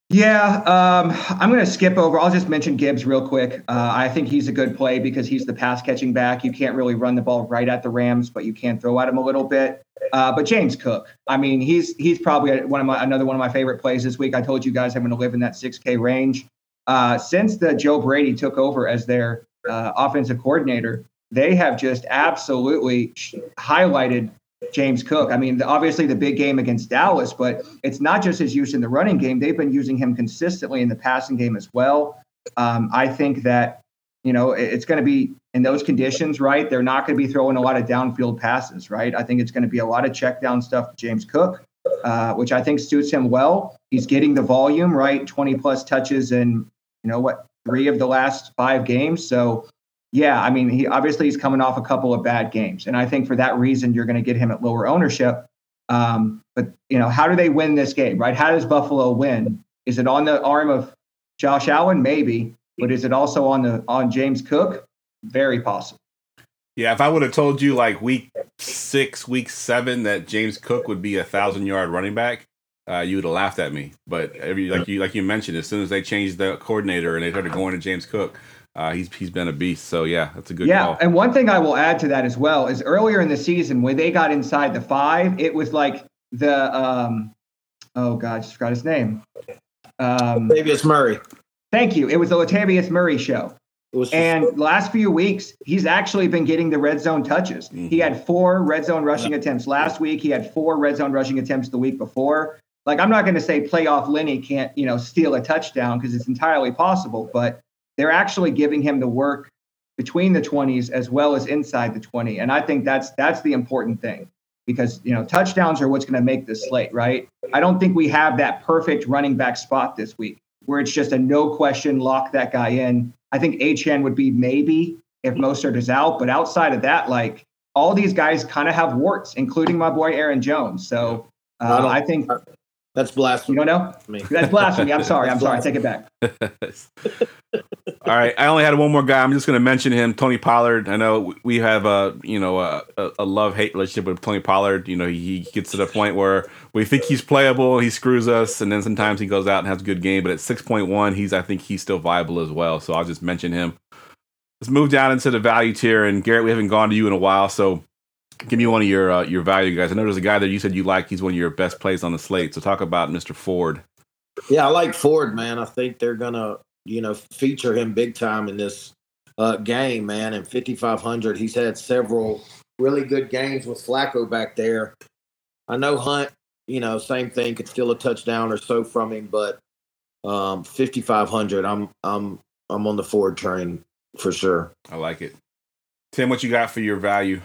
Yeah, um, I'm going to skip over. I'll just mention Gibbs real quick. Uh, I think he's a good play because he's the pass catching back. You can't really run the ball right at the Rams, but you can throw at him a little bit. Uh, but James Cook, I mean, he's he's probably one of my another one of my favorite plays this week. I told you guys I'm going to live in that 6K range. Uh, since the Joe Brady took over as their uh, offensive coordinator, they have just absolutely highlighted James Cook. I mean, obviously the big game against Dallas, but it's not just his use in the running game. They've been using him consistently in the passing game as well. Um, I think that, you know, it- it's going to be in those conditions, right? They're not going to be throwing a lot of downfield passes, right? I think it's going to be a lot of check down stuff to James Cook, uh, which I think suits him well. He's getting the volume, right? 20 plus touches in, you know, what, three of the last five games. So, yeah, I mean, he obviously he's coming off a couple of bad games, and I think for that reason you're going to get him at lower ownership. Um, but you know, how do they win this game, right? How does Buffalo win? Is it on the arm of Josh Allen? Maybe, but is it also on the on James Cook? Very possible. Yeah, if I would have told you like week six, week seven that James Cook would be a thousand yard running back, uh, you would have laughed at me. But every like you like you mentioned, as soon as they changed the coordinator and they started going to James Cook, uh, he's he's been a beast. So yeah, that's a good yeah, call. and one thing I will add to that as well is earlier in the season when they got inside the five, it was like the um, oh god, I just forgot his name. Um, Davis Murray. thank you. It was the Latavius Murray show. It was And last few weeks, he's actually been getting the red zone touches. He had four red zone rushing attempts last week. He had four red zone rushing attempts the week before. Like I'm not going to say playoff Lenny can't, you know, steal a touchdown because it's entirely possible, but they're actually giving him the work between the 20s as well as inside the 20. And I think that's that's the important thing because, you know, touchdowns are what's going to make this slate, right? I don't think we have that perfect running back spot this week where it's just a no question lock that guy in. I think HN would be maybe if Mostert is out, but outside of that, like all these guys kind of have warts, including my boy Aaron Jones. So uh, I think that's blasphemy. you don't know. Me. That's blasphemy. I'm sorry. I'm sorry. I take it back. All right, I only had one more guy. I'm just going to mention him, Tony Pollard. I know we have a you know a, a love hate relationship with Tony Pollard. You know he gets to the point where we think he's playable, he screws us, and then sometimes he goes out and has a good game. But at 6.1, he's I think he's still viable as well. So I'll just mention him. Let's move down into the value tier. And Garrett, we haven't gone to you in a while, so give me one of your uh, your value guys. I know there's a guy that you said you like. He's one of your best plays on the slate. So talk about Mr. Ford. Yeah, I like Ford, man. I think they're gonna, you know, feature him big time in this uh, game, man. And 5500, he's had several really good games with Flacco back there. I know Hunt, you know, same thing, could steal a touchdown or so from him, but um, 5500, I'm I'm I'm on the Ford train for sure. I like it. Tim, what you got for your value?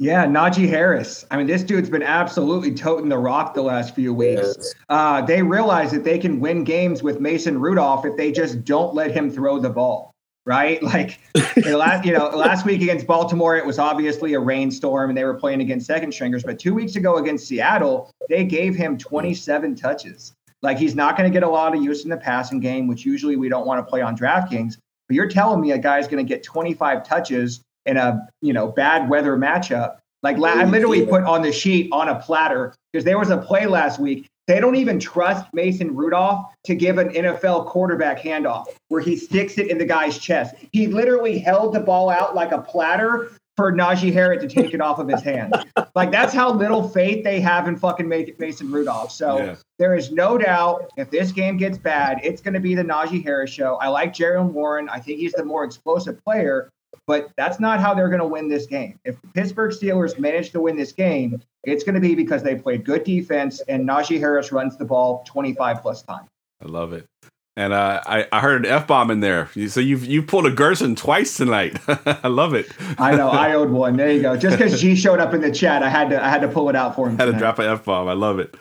Yeah, Najee Harris. I mean, this dude's been absolutely toting the rock the last few weeks. Uh, they realize that they can win games with Mason Rudolph if they just don't let him throw the ball, right? Like last, you know, last week against Baltimore, it was obviously a rainstorm and they were playing against second stringers. But two weeks ago against Seattle, they gave him 27 touches. Like he's not going to get a lot of use in the passing game, which usually we don't want to play on DraftKings. But you're telling me a guy's going to get 25 touches in a you know bad weather matchup. Like la- I literally put on the sheet on a platter because there was a play last week. They don't even trust Mason Rudolph to give an NFL quarterback handoff where he sticks it in the guy's chest. He literally held the ball out like a platter for Najee Harris to take it off of his hands. Like that's how little faith they have in fucking Ma- Mason Rudolph. So Yeah. there is no doubt if this game gets bad, it's going to be the Najee Harris show. I like Jaron Warren. I think he's the more explosive player, but that's not how they're going to win this game. If the Pittsburgh Steelers manage to win this game, it's going to be because they played good defense and Najee Harris runs the ball 25 plus times. I love it. And uh, I, I heard an F bomb in there. So you've you pulled a Gerson twice tonight. I love it. I know I owed one. There you go. Just because G showed up in the chat, I had to I had to pull it out for him. Had to drop an F bomb. I love it.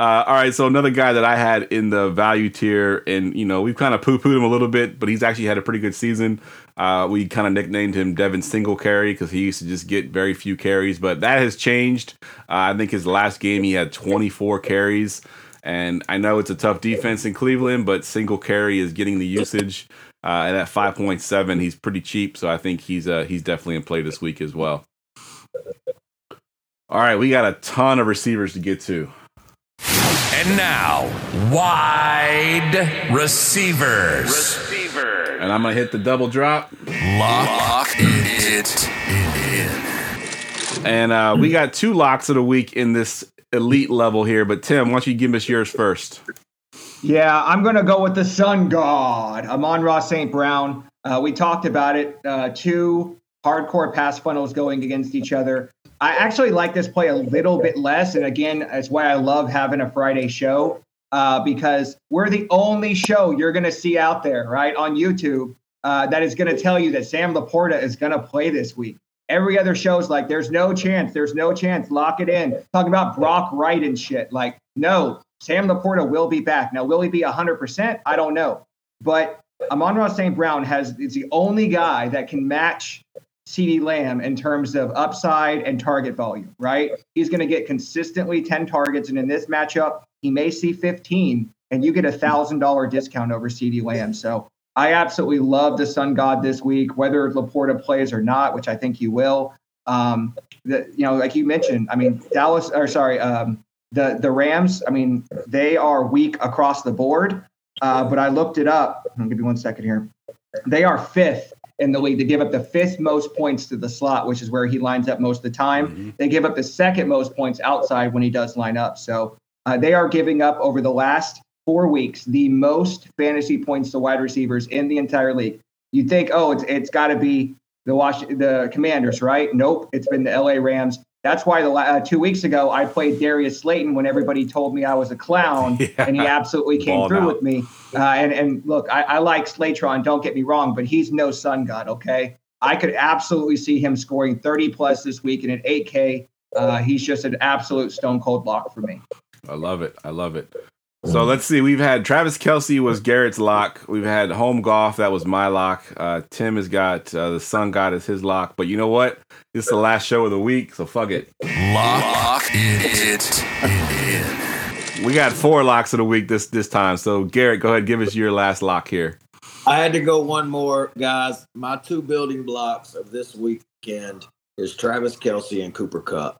Uh, all right, so another guy that I had in the value tier, and you know we've kind of poo pooed him a little bit, but he's actually had a pretty good season. Uh, we kind of nicknamed him Devin Single Carry because he used to just get very few carries, but that has changed. Uh, I think his last game he had 24 carries, and I know it's a tough defense in Cleveland, but Single Carry is getting the usage. Uh, and at 5.7, he's pretty cheap, so I think he's uh, he's definitely in play this week as well. All right, we got a ton of receivers to get to. And now, wide receivers. And I'm gonna hit the double drop. Lock it in. And uh, we got two locks of the week in this elite level here. But Tim, why don't you give us yours first? Yeah, I'm going to go with the Sun God. Amon-Ra St. Brown. Uh, we talked about it. Uh, two hardcore pass funnels going against each other. I actually like this play a little bit less. And again, that's why I love having a Friday show uh, because we're the only show you're going to see out there, right, on YouTube uh, that is going to tell you that Sam Laporta is going to play this week. Every other show's like, there's no chance, there's no chance, lock it in. Talking about Brock Wright and shit. Like, no, Sam Laporta will be back. Now, will he be 100%? I don't know. But Amon-Ra St. Brown has is the only guy that can match CD Lamb in terms of upside and target volume, right? He's going to get consistently 10 targets. And in this matchup, he may see 15, and you get a $1,000 discount over CD Lamb. So I absolutely love the Sun God this week, whether Laporta plays or not, which I think he will. Um, the, you know, like you mentioned, I mean, Dallas, or sorry, um, the the Rams, I mean, they are weak across the board. Uh, but I looked it up. I'll give you one second here. They are fifth in the league. They give up the fifth most points to the slot, which is where he lines up most of the time. Mm-hmm. They give up the second most points outside when he does line up. So uh, they are giving up over the last four weeks the most fantasy points to wide receivers in the entire league. You think, oh, it's it's got to be the Wash the Commanders, right? Nope, it's been the LA Rams. That's why the uh, two weeks ago I played Darius Slayton when everybody told me I was a clown, Yeah. and he absolutely came through out. with me. Uh, and and look, I, I like Slayton. Don't get me wrong, but he's no sun god. Okay, I could absolutely see him scoring 30 plus this week and at 8K. Uh, he's just an absolute stone cold lock for me. I love it. I love it. So let's see. We've had Travis Kelce was Garrett's lock. We've had Home Goff. That was my lock. Uh, Tim has got uh, the Sun God as his lock. But you know what? This is the last show of the week, so fuck it. Lock it in. We got four locks of the week this this time. So Garrett, go ahead, give us your last lock here. I had to go one more, guys. My two building blocks of this weekend is Travis Kelce and Cooper Kupp.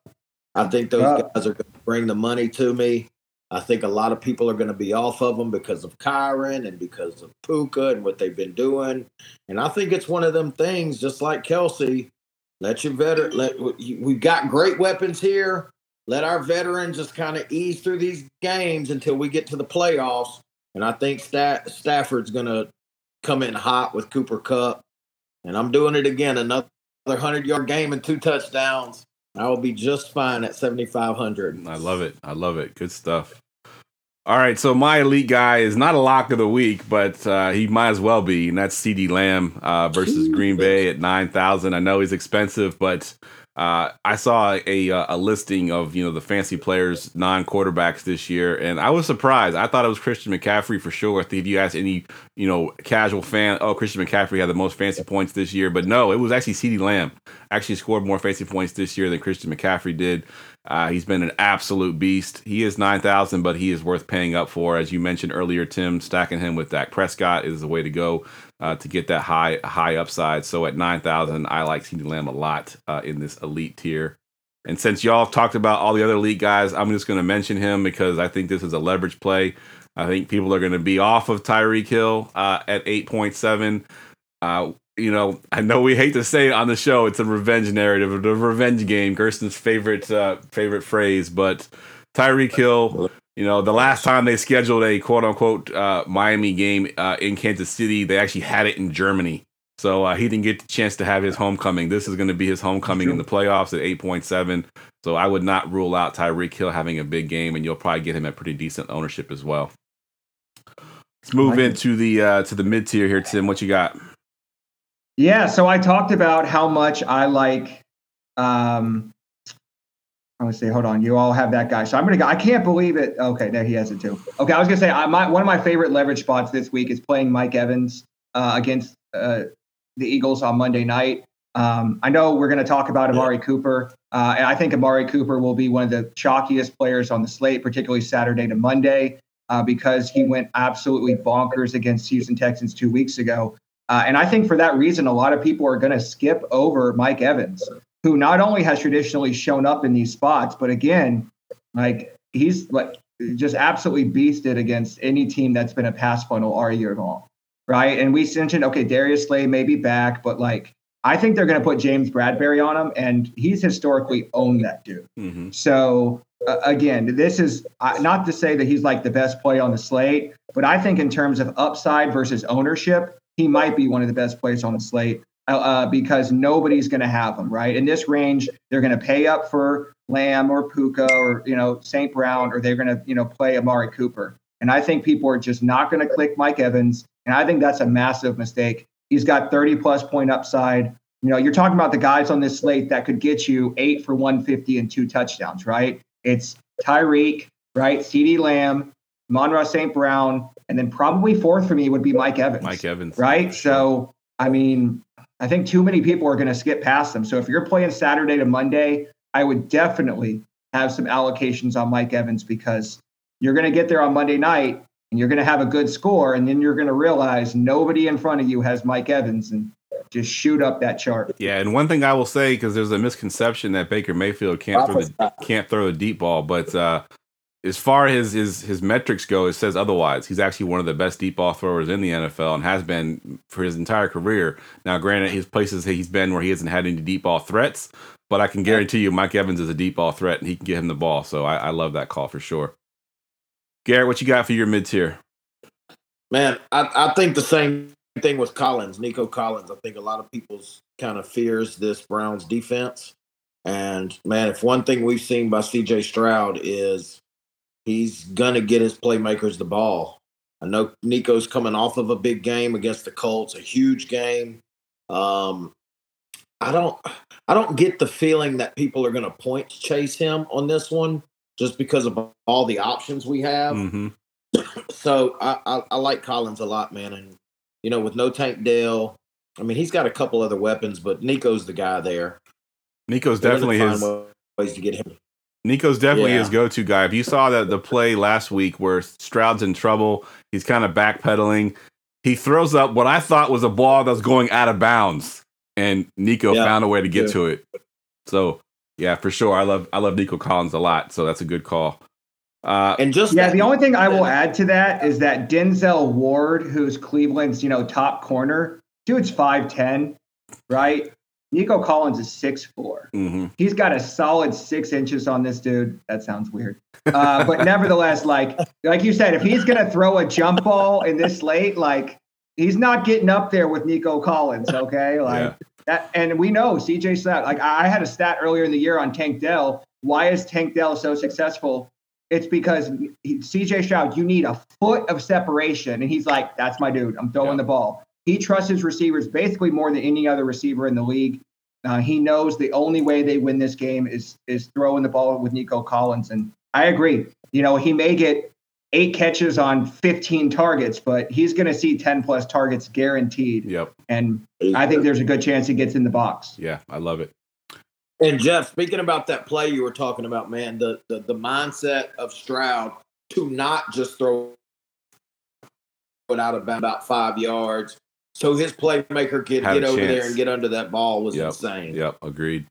I think those guys are going to bring the money to me. I think a lot of people are going to be off of them because of Kyren and because of Puka and what they've been doing. And I think it's one of them things, just like Kelce. Let your veteran. Let we've got great weapons here. Let our veterans just kind of ease through these games until we get to the playoffs. And I think Sta- Stafford's going to come in hot with Cooper Kupp. And I'm doing it again. Another 100 yard game and two touchdowns. I will be just fine at 7,500. I love it. I love it. Good stuff. All right, so my elite guy is not a lock of the week, but uh, he might as well be, and that's C.D. Lamb uh, versus Green Bay at nine thousand. I know he's expensive, but uh, I saw a uh, a listing of you know the fancy players, non quarterbacks this year, and I was surprised. I thought it was Christian McCaffrey for sure. If you ask any you know casual fan, oh Christian McCaffrey had the most fancy points this year, but no, it was actually C.D. Lamb. Actually scored more fancy points this year than Christian McCaffrey did. Uh, he's been an absolute beast. He is nine thousand, but he is worth paying up for. As you mentioned earlier, Tim, stacking him with Dak Prescott is the way to go uh, to get that high high upside. So at nine thousand, I like CeeDee Lamb a lot uh, in this elite tier. And since y'all have talked about all the other elite guys, I'm just going to mention him because I think this is a leverage play. I think people are going to be off of Tyreek Hill uh, at eight point seven. Uh, you know, I know we hate to say it on the show, it's a revenge narrative, the revenge game, Gersten's favorite uh, favorite phrase. But Tyreek Hill, you know, the last time they scheduled a quote unquote uh, Miami game uh, in Kansas City, they actually had it in Germany. So uh, he didn't get the chance to have his homecoming. This is going to be his homecoming in the playoffs at 8.7. So I would not rule out Tyreek Hill having a big game, and you'll probably get him at pretty decent ownership as well. Let's move like it. into the uh, to the mid tier here, Tim. What you got? Yeah, so I talked about how much I like. Um, I want to say, hold on, you all have that guy. So I'm gonna go. I can't believe it. Okay, there he has it too. Okay, I was gonna say, I, my, one of my favorite leverage spots this week is playing Mike Evans uh, against uh, the Eagles on Monday night. Um, I know we're going to talk about Amari Cooper, uh, and I think Amari Cooper will be one of the chalkiest players on the slate, particularly Saturday to Monday, uh, because he went absolutely bonkers against Houston Texans two weeks ago. Uh, and I think for that reason, a lot of people are going to skip over Mike Evans, who not only has traditionally shown up in these spots, but again, like he's like just absolutely beasted against any team that's been a pass funnel all year long, right? And we mentioned, okay, Darius Slay may be back, but like I think they're going to put James Bradberry on him, and he's historically owned that dude. Mm-hmm. So uh, again, this is uh, not to say that he's like the best play on the slate, but I think in terms of upside versus ownership, he might be one of the best plays on the slate uh, uh, because nobody's going to have him right in this range. They're going to pay up for Lamb or Puka or you know St. Brown, or they're going to you know play Amari Cooper. And I think people are just not going to click Mike Evans, and I think that's a massive mistake. He's got 30 plus point upside. You know, you're talking about the guys on this slate that could get you eight for 150 and two touchdowns, right? It's Tyreek, right? CD Lamb, Monroe St. Brown, and then probably fourth for me would be Mike Evans. Mike Evans, right? So, I mean, I think too many people are going to skip past them. So, if you're playing Saturday to Monday, I would definitely have some allocations on Mike Evans because you're going to get there on Monday night and you're going to have a good score, and then you're going to realize nobody in front of you has Mike Evans and just shoot up that chart. Yeah, and one thing I will say because there's a misconception that Baker Mayfield can't throw the can't throw a deep ball, but uh, as far as his his metrics go, it says otherwise. He's actually one of the best deep ball throwers in the NFL and has been for his entire career. Now, granted, his places he's been where he hasn't had any deep ball threats, but I can guarantee you, Mike Evans is a deep ball threat and he can get him the ball. So I, I love that call for sure. Garrett, what you got for your mid tier? Man, I, I think the same thing with Collins, Nico Collins. I think a lot of people's kind of fears this Browns defense. And man, if one thing we've seen by CJ Stroud is he's gonna get his playmakers the ball. I know Nico's coming off of a big game against the Colts, a huge game. Um, I don't, I don't get the feeling that people are gonna point chase him on this one just because of all the options we have. Mm-hmm. So I, I, I like Collins a lot, man. And you know, with no Tank Dell, I mean, he's got a couple other weapons, but Nico's the guy there. Nico's They're definitely his. ways to get him. Nico's definitely Yeah. his go-to guy. If you saw that the play last week where Stroud's in trouble, he's kind of backpedaling. He throws up what I thought was a ball that was going out of bounds, and Nico Yeah, found a way to get too. to it. So yeah, for sure, I love I love Nico Collins a lot. So that's a good call. Uh, And just Yeah, the only thing I will add to that is that Denzel Ward, who's Cleveland's, you know, top corner, dude's 5'10, right? Nico Collins is 6'4. mhm. He's got a solid six inches on this dude. That sounds weird. Uh, but nevertheless, like like you said, if he's gonna throw a jump ball in this late, like he's not getting up there with Nico Collins, okay? Like Yeah. that and we know CJ Stroud, like I I had a stat earlier in the year on Tank Dell. Why is Tank Dell so successful? It's because he, CJ Stroud, you need a foot of separation. And he's like, that's my dude. I'm throwing Yeah. the ball. He trusts his receivers basically more than any other receiver in the league. Uh, he knows the only way they win this game is is throwing the ball with Nico Collins. And I agree. You know, he may get eight catches on 15 targets, but he's going to see 10 plus targets guaranteed. Yep. And I think there's a good chance he gets in the box. Yeah, I love it. And Geoff, speaking about that play you were talking about, man, the the, the mindset of Stroud to not just throw it out of about five yards, so his playmaker could Had get over there and get under that ball was Yep. insane. Yep, agreed.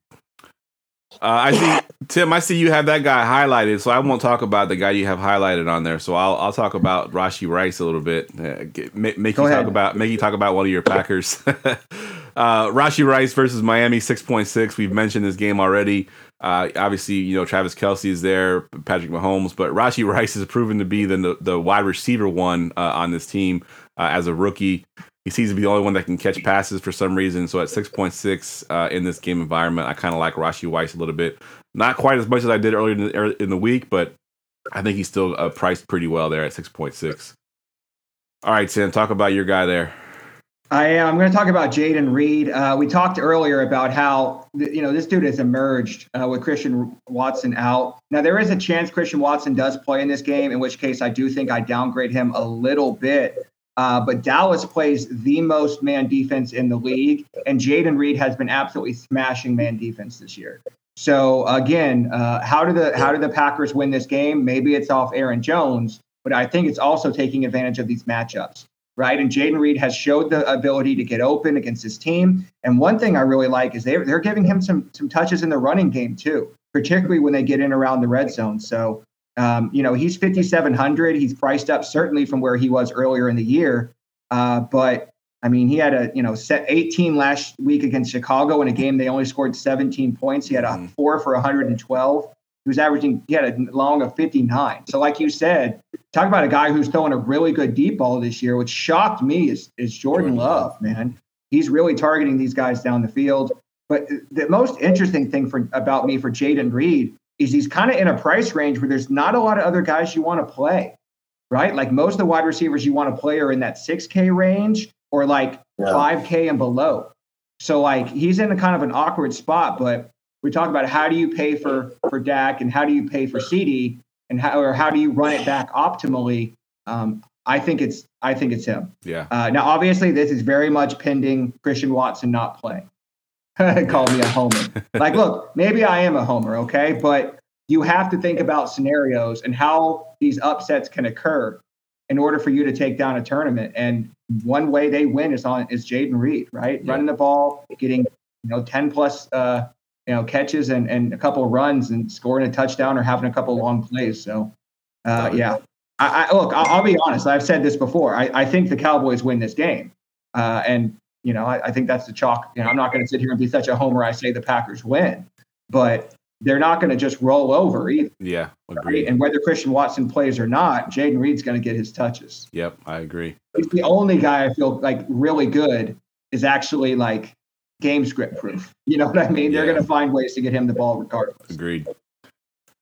Uh, I see, Tim. I see you have that guy highlighted, so I won't talk about the guy you have highlighted on there. So I'll I'll talk about Rashee Rice a little bit. Uh, get, make make Go you ahead. talk about make you talk about one of your Packers. uh, Rashee Rice versus Miami, six point six. We've mentioned this game already. Uh, obviously, you know Travis Kelce is there, Patrick Mahomes, but Rashee Rice has proven to be the the wide receiver one uh, on this team uh, as a rookie. He seems to be the only one that can catch passes for some reason. So at 6.6 uh, in this game environment, I kind of like Rashee Rice a little bit. Not quite as much as I did earlier in the, in the week, but I think he's still uh, priced pretty well there at 6.6. All right, Sam, talk about your guy there. I am. I'm going to talk about Jayden Reed. Uh, we talked earlier about how you know this dude has emerged uh, with Christian Watson out. Now there is a chance Christian Watson does play in this game, in which case I do think I downgrade him a little bit. Uh, but Dallas plays the most man defense in the league, and Jayden Reed has been absolutely smashing man defense this year. So again, uh, how do the how do the Packers win this game? Maybe it's off Aaron Jones, but I think it's also taking advantage of these matchups right? And Jayden Reed has showed the ability to get open against his team. And one thing I really like is they're they're giving him some some touches in the running game too, particularly when they get in around the red zone. So um, you know he's 5700. He's priced up certainly from where he was earlier in the year, uh, but. I mean, he had a you know set 18 last week against Chicago in a game they only scored 17 points. He had a Mhm. four for 112. He was averaging he had a long of 59. So like you said, talk about a guy who's throwing a really good deep ball this year, which shocked me is, is Jordan Jordan Love, man. He's really targeting these guys down the field. But the most interesting thing for about me for Jayden Reed is he's kind of in a price range where there's not a lot of other guys you want to play, right? Like most of the wide receivers you want to play are in that 6K range or like Yeah. 5K and below. So like he's in a kind of an awkward spot, but we talk about how do you pay for for Dak and how do you pay for CD and how or how do you run it back optimally? Um, I think it's I think it's him. Yeah. Uh, now, obviously, this is very much pending Christian Watson not playing. Call me a homer. like, look, maybe I am a homer, okay, but you have to think about scenarios and how these upsets can occur in order for you to take down a tournament. And one way they win is on is Jayden Reed, right? Yeah. Running the ball, getting you know ten plus uh, you know catches and and a couple of runs and scoring a touchdown or having a couple of long plays. So Uh, yeah. I, I look. I'll, I'll, be honest. I've said this before. I, I think the Cowboys win this game, uh, and you know I, I, think that's the chalk. You know, I'm not going to sit here and be such a homer. I say the Packers win, but they're not going to just roll over either. Yeah, agree. And whether Christian Watson plays or not, Jayden Reed's going to get his touches. Yep, I agree. He's the only guy I feel like really good is actually like game script proof. You know what I mean? Yeah. They're going to find ways to get him the ball regardless. Agreed.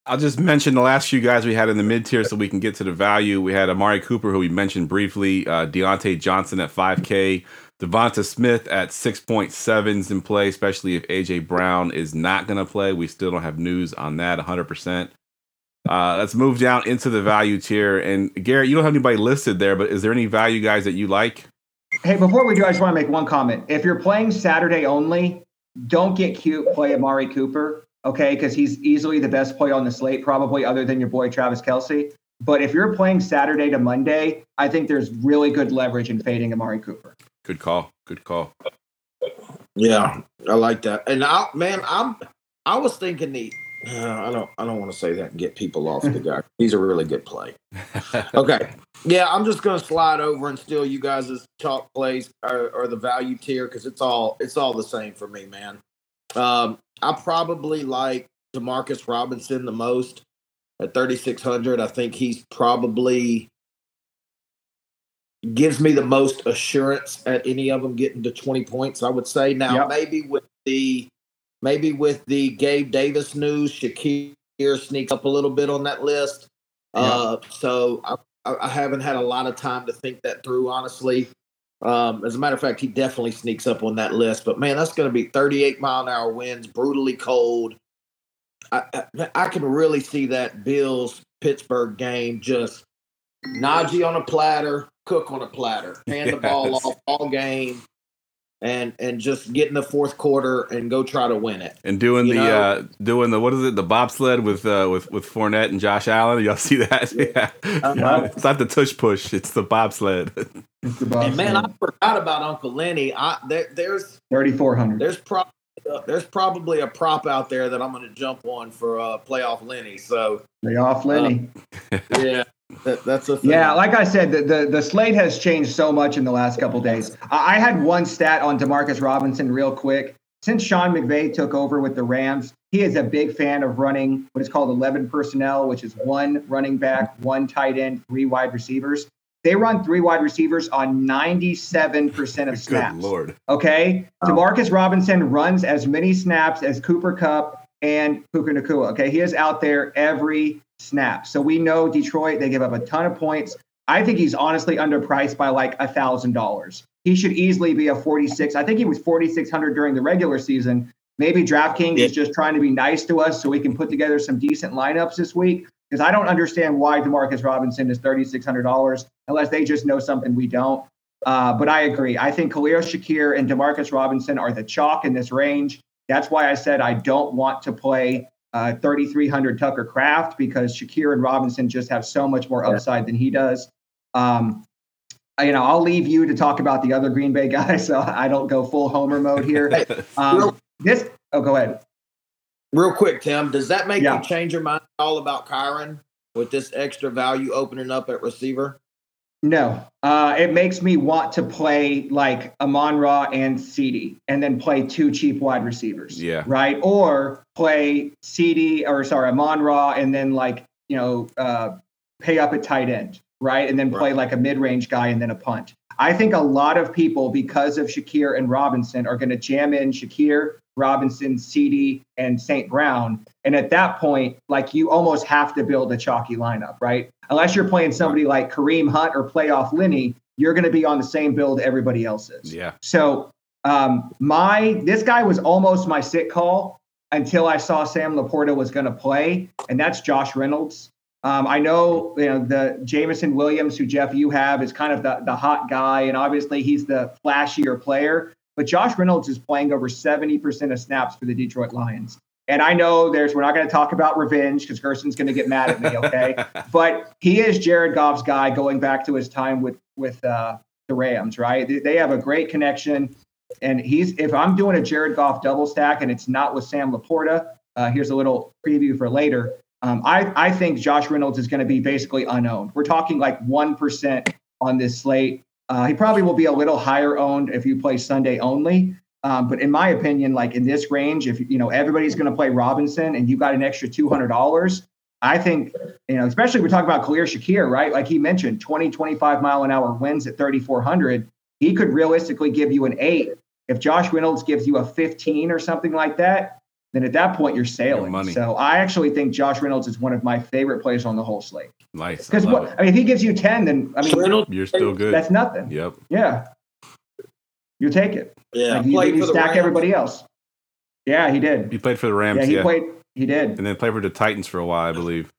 I'll just mention the last few guys we had in the mid tier so we can get to the value. We had Amari Cooper, who we mentioned briefly, uh, Diontae Johnson at 5K, Devonta Smith at 6.7s in play, especially if AJ Brown is not going to play. We still don't have news on that 100%. Uh, let's move down into the value tier. And Garrett, you don't have anybody listed there, but is there any value guys that you like? Hey, before we do, I just want to make one comment. If you're playing Saturday only, don't get cute, play Amari Cooper okay, because he's easily the best play on the slate, probably other than your boy Travis Kelce. But if you're playing Saturday to Monday, I think there's really good leverage in fading Amari Cooper. Good call. Good call. Yeah, I like that. And I, man, I'm I was thinking the uh, I don't I don't want to say that and get people off the guy. He's a really good play. Okay. Yeah, I'm just gonna slide over and steal you guys' chalk plays or, or the value tier because it's all it's all the same for me, man. Um, I probably like Demarcus Robinson the most at 3600. I think he's probably gives me the most assurance at any of them getting to 20 points. I would say now yep. maybe with the maybe with the Gabe Davis news, Shakir sneaks up a little bit on that list. Yep. Uh, so I, I haven't had a lot of time to think that through, honestly. Um, as a matter of fact, he definitely sneaks up on that list. But man, that's going to be 38 mile an hour winds, brutally cold. I, I, I can really see that Bills Pittsburgh game just Najee on a platter, Cook on a platter, hand the ball off all game and and just get in the fourth quarter and go try to win it. And doing you the uh doing the what is it the bobsled with uh with with Fournette and Josh Allen. Y'all see that? yeah, uh-huh. it's not the tush push. It's the bobsled. It's the bobsled. And man, I forgot about Uncle Lenny. I there, there's thirty four hundred. There's probably uh, there's probably a prop out there that I'm going to jump on for uh, playoff Lenny. So playoff Lenny. Uh, yeah. That, that's a thing. yeah. Like I said, the, the, the slate has changed so much in the last couple days. I, I had one stat on Demarcus Robinson real quick. Since Sean McVay took over with the Rams, he is a big fan of running what is called 11 personnel, which is one running back, one tight end, three wide receivers. They run three wide receivers on 97% of snaps. Good Lord. Okay. Oh. Demarcus Robinson runs as many snaps as Cooper Kupp and Puka Nacua. Okay. He is out there every snap. So we know Detroit, they give up a ton of points. I think he's honestly underpriced by like a thousand dollars. He should easily be a 46. I think he was 4,600 during the regular season. Maybe DraftKings yeah. is just trying to be nice to us so we can put together some decent lineups this week. Because I don't understand why Demarcus Robinson is $3,600 unless they just know something we don't. Uh, but I agree. I think Khalil Shakir and Demarcus Robinson are the chalk in this range. That's why I said I don't want to play uh, 3,300 Tucker Kraft because Shakir and Robinson just have so much more upside than he does. Um, you know, I'll leave you to talk about the other Green Bay guys, so I don't go full Homer mode here. Um, this, oh, go ahead. Real quick, Tim, does that make yeah. you change your mind all about Kyren with this extra value opening up at receiver? No, uh, it makes me want to play like Amon Ra and CeeDee, and then play two cheap wide receivers. Yeah. Right. Or play CeeDee or sorry Amon Ra, and then like you know uh, pay up at tight end, right, and then play right. like a mid range guy and then a punt. I think a lot of people, because of Shakir and Robinson, are going to jam in Shakir, Robinson, CeeDee, and St. Brown. And at that point, like you almost have to build a chalky lineup, right? Unless you're playing somebody like Kareem Hunt or playoff Lenny, you're going to be on the same build everybody else is. Yeah. So um, my this guy was almost my sit call until I saw Sam LaPorta was going to play, and that's Josh Reynolds. Um, I know you know the Jameson Williams, who Geoff you have, is kind of the the hot guy, and obviously he's the flashier player. But Josh Reynolds is playing over 70% of snaps for the Detroit Lions. And I know there's we're not going to talk about revenge because Gerson's going to get mad at me, okay? but he is Jared Goff's guy going back to his time with with uh, the Rams, right? They, have a great connection. And he's if I'm doing a Jared Goff double stack and it's not with Sam LaPorta, uh, here's a little preview for later. Um, I, I think Josh Reynolds is going to be basically unowned. We're talking like 1% on this slate. Uh, he probably will be a little higher owned if you play Sunday only. Um, but in my opinion, like in this range, if you know everybody's going to play Robinson and you got an extra two hundred dollars, I think you know, especially we're talking about Khalil Shakir, right? Like he mentioned, 20, 25 mile an hour winds at thirty four hundred. He could realistically give you an eight. If Josh Reynolds gives you a fifteen or something like that, then at that point you're sailing. money. So I actually think Josh Reynolds is one of my favorite players on the whole slate. Nice. Because love what I mean, if he gives you ten, then I mean Reynolds, You're still good. that's nothing. Yep. Yeah, you take it. yeah, Like, you, played you for stack Rams. everybody else. Yeah, he did. He played for the Rams. Yeah, Yeah. he played. He did. And then played for the Titans for a while, I believe.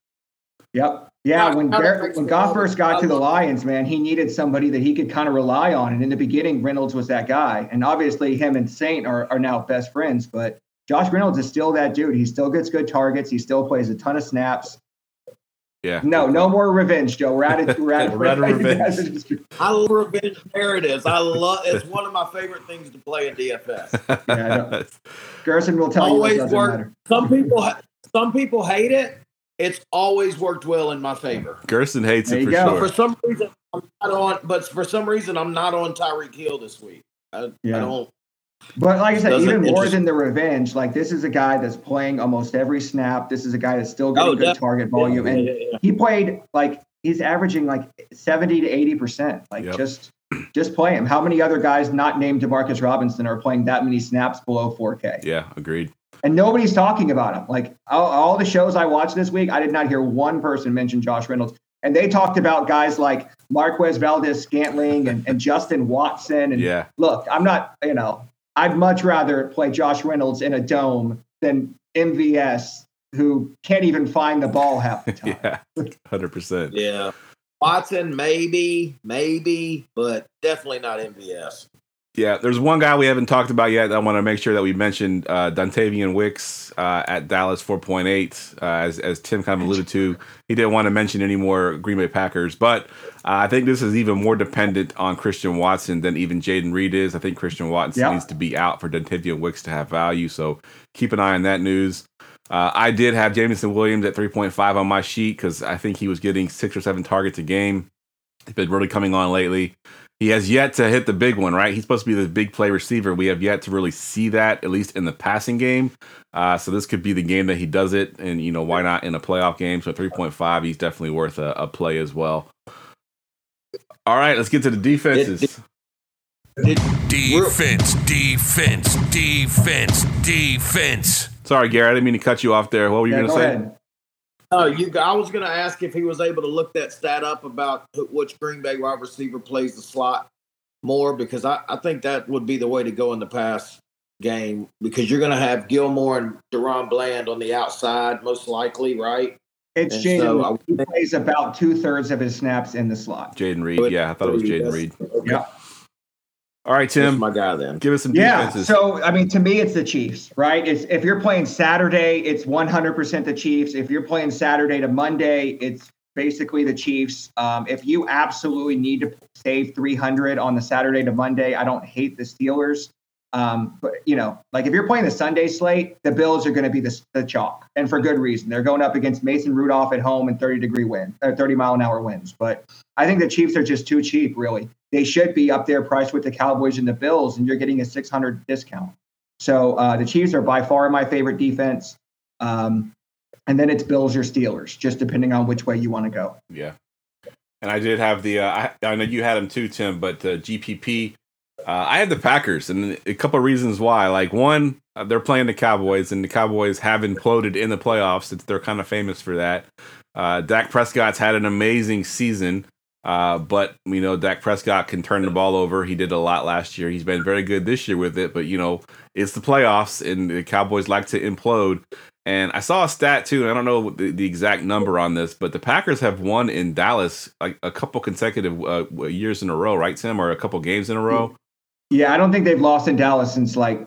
Yep. Yeah, Right, when now that Gar- makes when me Goff first got to the. Lions, man, he needed somebody that he could kind of rely on. And in the beginning, Reynolds was that guy. And obviously, him and Saint are, are now best friends. But Josh Reynolds is still that dude. He still gets good targets. He still plays a ton of snaps. Yeah. No, no more revenge, Joe. We're out of, we're out of, We're out of revenge. I love revenge narratives. I love. It's one of my favorite things to play in DFS. Yeah, I know. Gerson will tell Always you it doesn't work. matter. Some people, some people hate it. It's always worked well in my favor. Gerson hates There it for go. But sure. for some reason, I'm not on. But for some reason, I'm not on Tyreek Hill this week. I, Yeah. I don't. But like I said, even more interest- than the revenge, like this is a guy that's playing almost every snap. This is a guy that's still getting Oh, good definitely. target volume. Yeah, and yeah, yeah. he played like he's averaging like 70 to 80 percent like Yep. just just play him how many other guys not named demarcus robinson are playing that many snaps below 4k Yeah, agreed. and nobody's talking about him like all, all the shows i watched this week i did not hear one person mention josh reynolds and they talked about guys like marquez valdes scantling and, and justin watson and Yeah. look i'm not you know i'd much rather play josh reynolds in a dome than mvs who can't even find the ball half the time Yeah. 100%. Yeah. Watson, maybe, maybe, but definitely not MVS. Yeah, there's one guy we haven't talked about yet. that I want to make sure that we mentioned uh, Dontayvion Wicks uh, at Dallas 4.8, uh, as as Tim kind of alluded to. He didn't want to mention any more Green Bay Packers, but uh, I think this is even more dependent on Christian Watson than even Jayden Reed is. I think Christian Watson Yeah. needs to be out for Dontayvion Wicks to have value. So keep an eye on that news. Uh, I did have Jameson Williams at 3.5 on my sheet because I think he was getting six or seven targets a game. He's been really coming on lately. He has yet to hit the big one, right? He's supposed to be the big play receiver. We have yet to really see that, at least in the passing game. Uh, so this could be the game that he does it, and you know why not in a playoff game? So three point five, he's definitely worth a, a play as well. All right, let's get to the defenses. Defense, defense, defense, defense. Sorry, Gary, I didn't mean to cut you off there. What were you Yeah, going to go say? ahead. Oh, you. I was going to ask if he was able to look that stat up about which Green Bay wide receiver plays the slot more because I, I think that would be the way to go in the pass game because you're going to have Gilmore and DaRon Bland on the outside most likely, right? It's And Jayden. so I- he plays about two thirds of his snaps in the slot. Jayden Reed. Yeah, I thought it was Jayden Reed. Yeah. All right, That's Tim, my guy then. give us some Yeah. defenses. So I mean, to me, it's the Chiefs, right? It's if you're playing Saturday, it's 100% the Chiefs. If you're playing Saturday to Monday, it's basically the Chiefs. Um, if you absolutely need to save 300 on the Saturday to Monday, I don't hate the Steelers. Um, but you know, like if you're playing the Sunday slate, the Bills are going to be the, the chalk, and for good reason. They're going up against Mason Rudolph at home and 30 degree wind, uh, 30 mile an hour winds. But I think the Chiefs are just too cheap, really. They should be up there priced with the Cowboys and the Bills, and you're getting a 600 discount. So uh, the Chiefs are by far my favorite defense. Um, and then it's Bills or Steelers, just depending on which way you want to go. Yeah. And I did have the, uh, I, I know you had them too, Tim, but uh, GPP, I had the Packers, and a couple of reasons why. Like, one, uh, they're playing the Cowboys, and the Cowboys have imploded in the playoffs. It's, they're kind of famous for that. Uh, Dak Prescott's had an amazing season, uh, but, you know, Dak Prescott can turn the ball over. He did a lot last year. He's been very good this year with it, but, you know, it's the playoffs, and the Cowboys like to implode. And I saw a stat too, and I don't know the, the exact number on this, but the Packers have won in Dallas like a couple consecutive uh, years in a row, right, Tim, or a couple games in a row. Yeah, I don't think they've lost in Dallas since like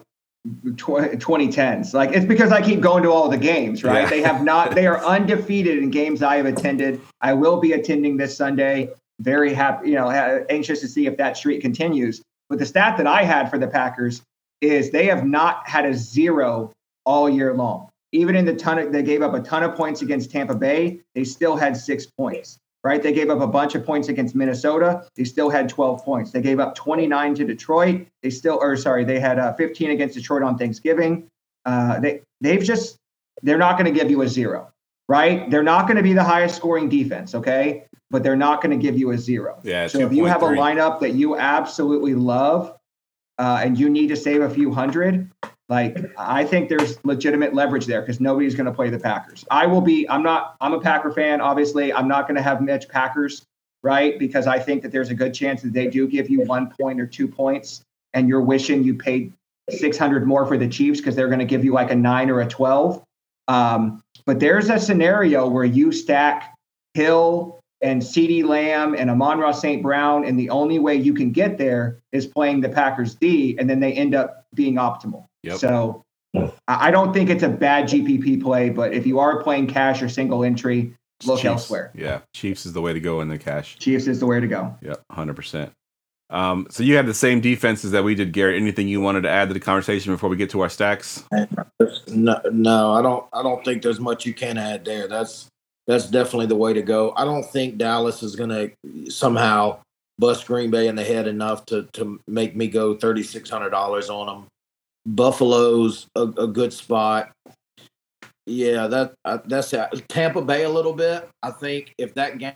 tw- 2010s. Like it's because I keep going to all the games, right? Yeah. They have not. They are undefeated in games I have attended. I will be attending this Sunday. Very happy, you know, anxious to see if that streak continues. But the stat that I had for the Packers is they have not had a zero all year long. even in the ton of, they gave up a ton of points against Tampa Bay. They still had six points, right? They gave up a bunch of points against Minnesota. They still had 12 points. They gave up 29 to Detroit. They still, or sorry, they had uh, 15 against Detroit on Thanksgiving. Uh, they they've just they're not going to give you a zero, right? They're not going to be the highest scoring defense, okay? But they're not going to give you a zero. Yeah. So if you have a lineup that you absolutely love uh, and you need to save a few hundred, like I think there's legitimate leverage there because nobody's going to play the Packers. I will be. I'm not. I'm a Packer fan. Obviously, I'm not going to have Mitch Packers, right? Because I think that there's a good chance that they do give you one point or two points, and you're wishing you paid 600 more for the Chiefs because they're going to give you like a nine or a 12. Um, but there's a scenario where you stack Hill and CeeDee Lamb and Amon-Ra St. Brown, and the only way you can get there is playing the Packers D, and then they end up being optimal. Yep. So I I don't think it's a bad GPP play, but if you are playing cash or single entry, look Chiefs. elsewhere. Yeah. Chiefs is the way to go in the cash. Chiefs is the way to go. Yep. 100%. Um, so you had the same defenses that we did, Garrett. Anything you wanted to add to the conversation before we get to our stacks? No, no, I don't. I don't think there's much you can add there. That's that's definitely the way to go. I don't think Dallas is going to somehow bust Green Bay in the head enough to to make me go thirty six hundred dollars on them. Buffalo's a, a good spot. Yeah, that uh, that's it. Tampa Bay a little bit. I think if that game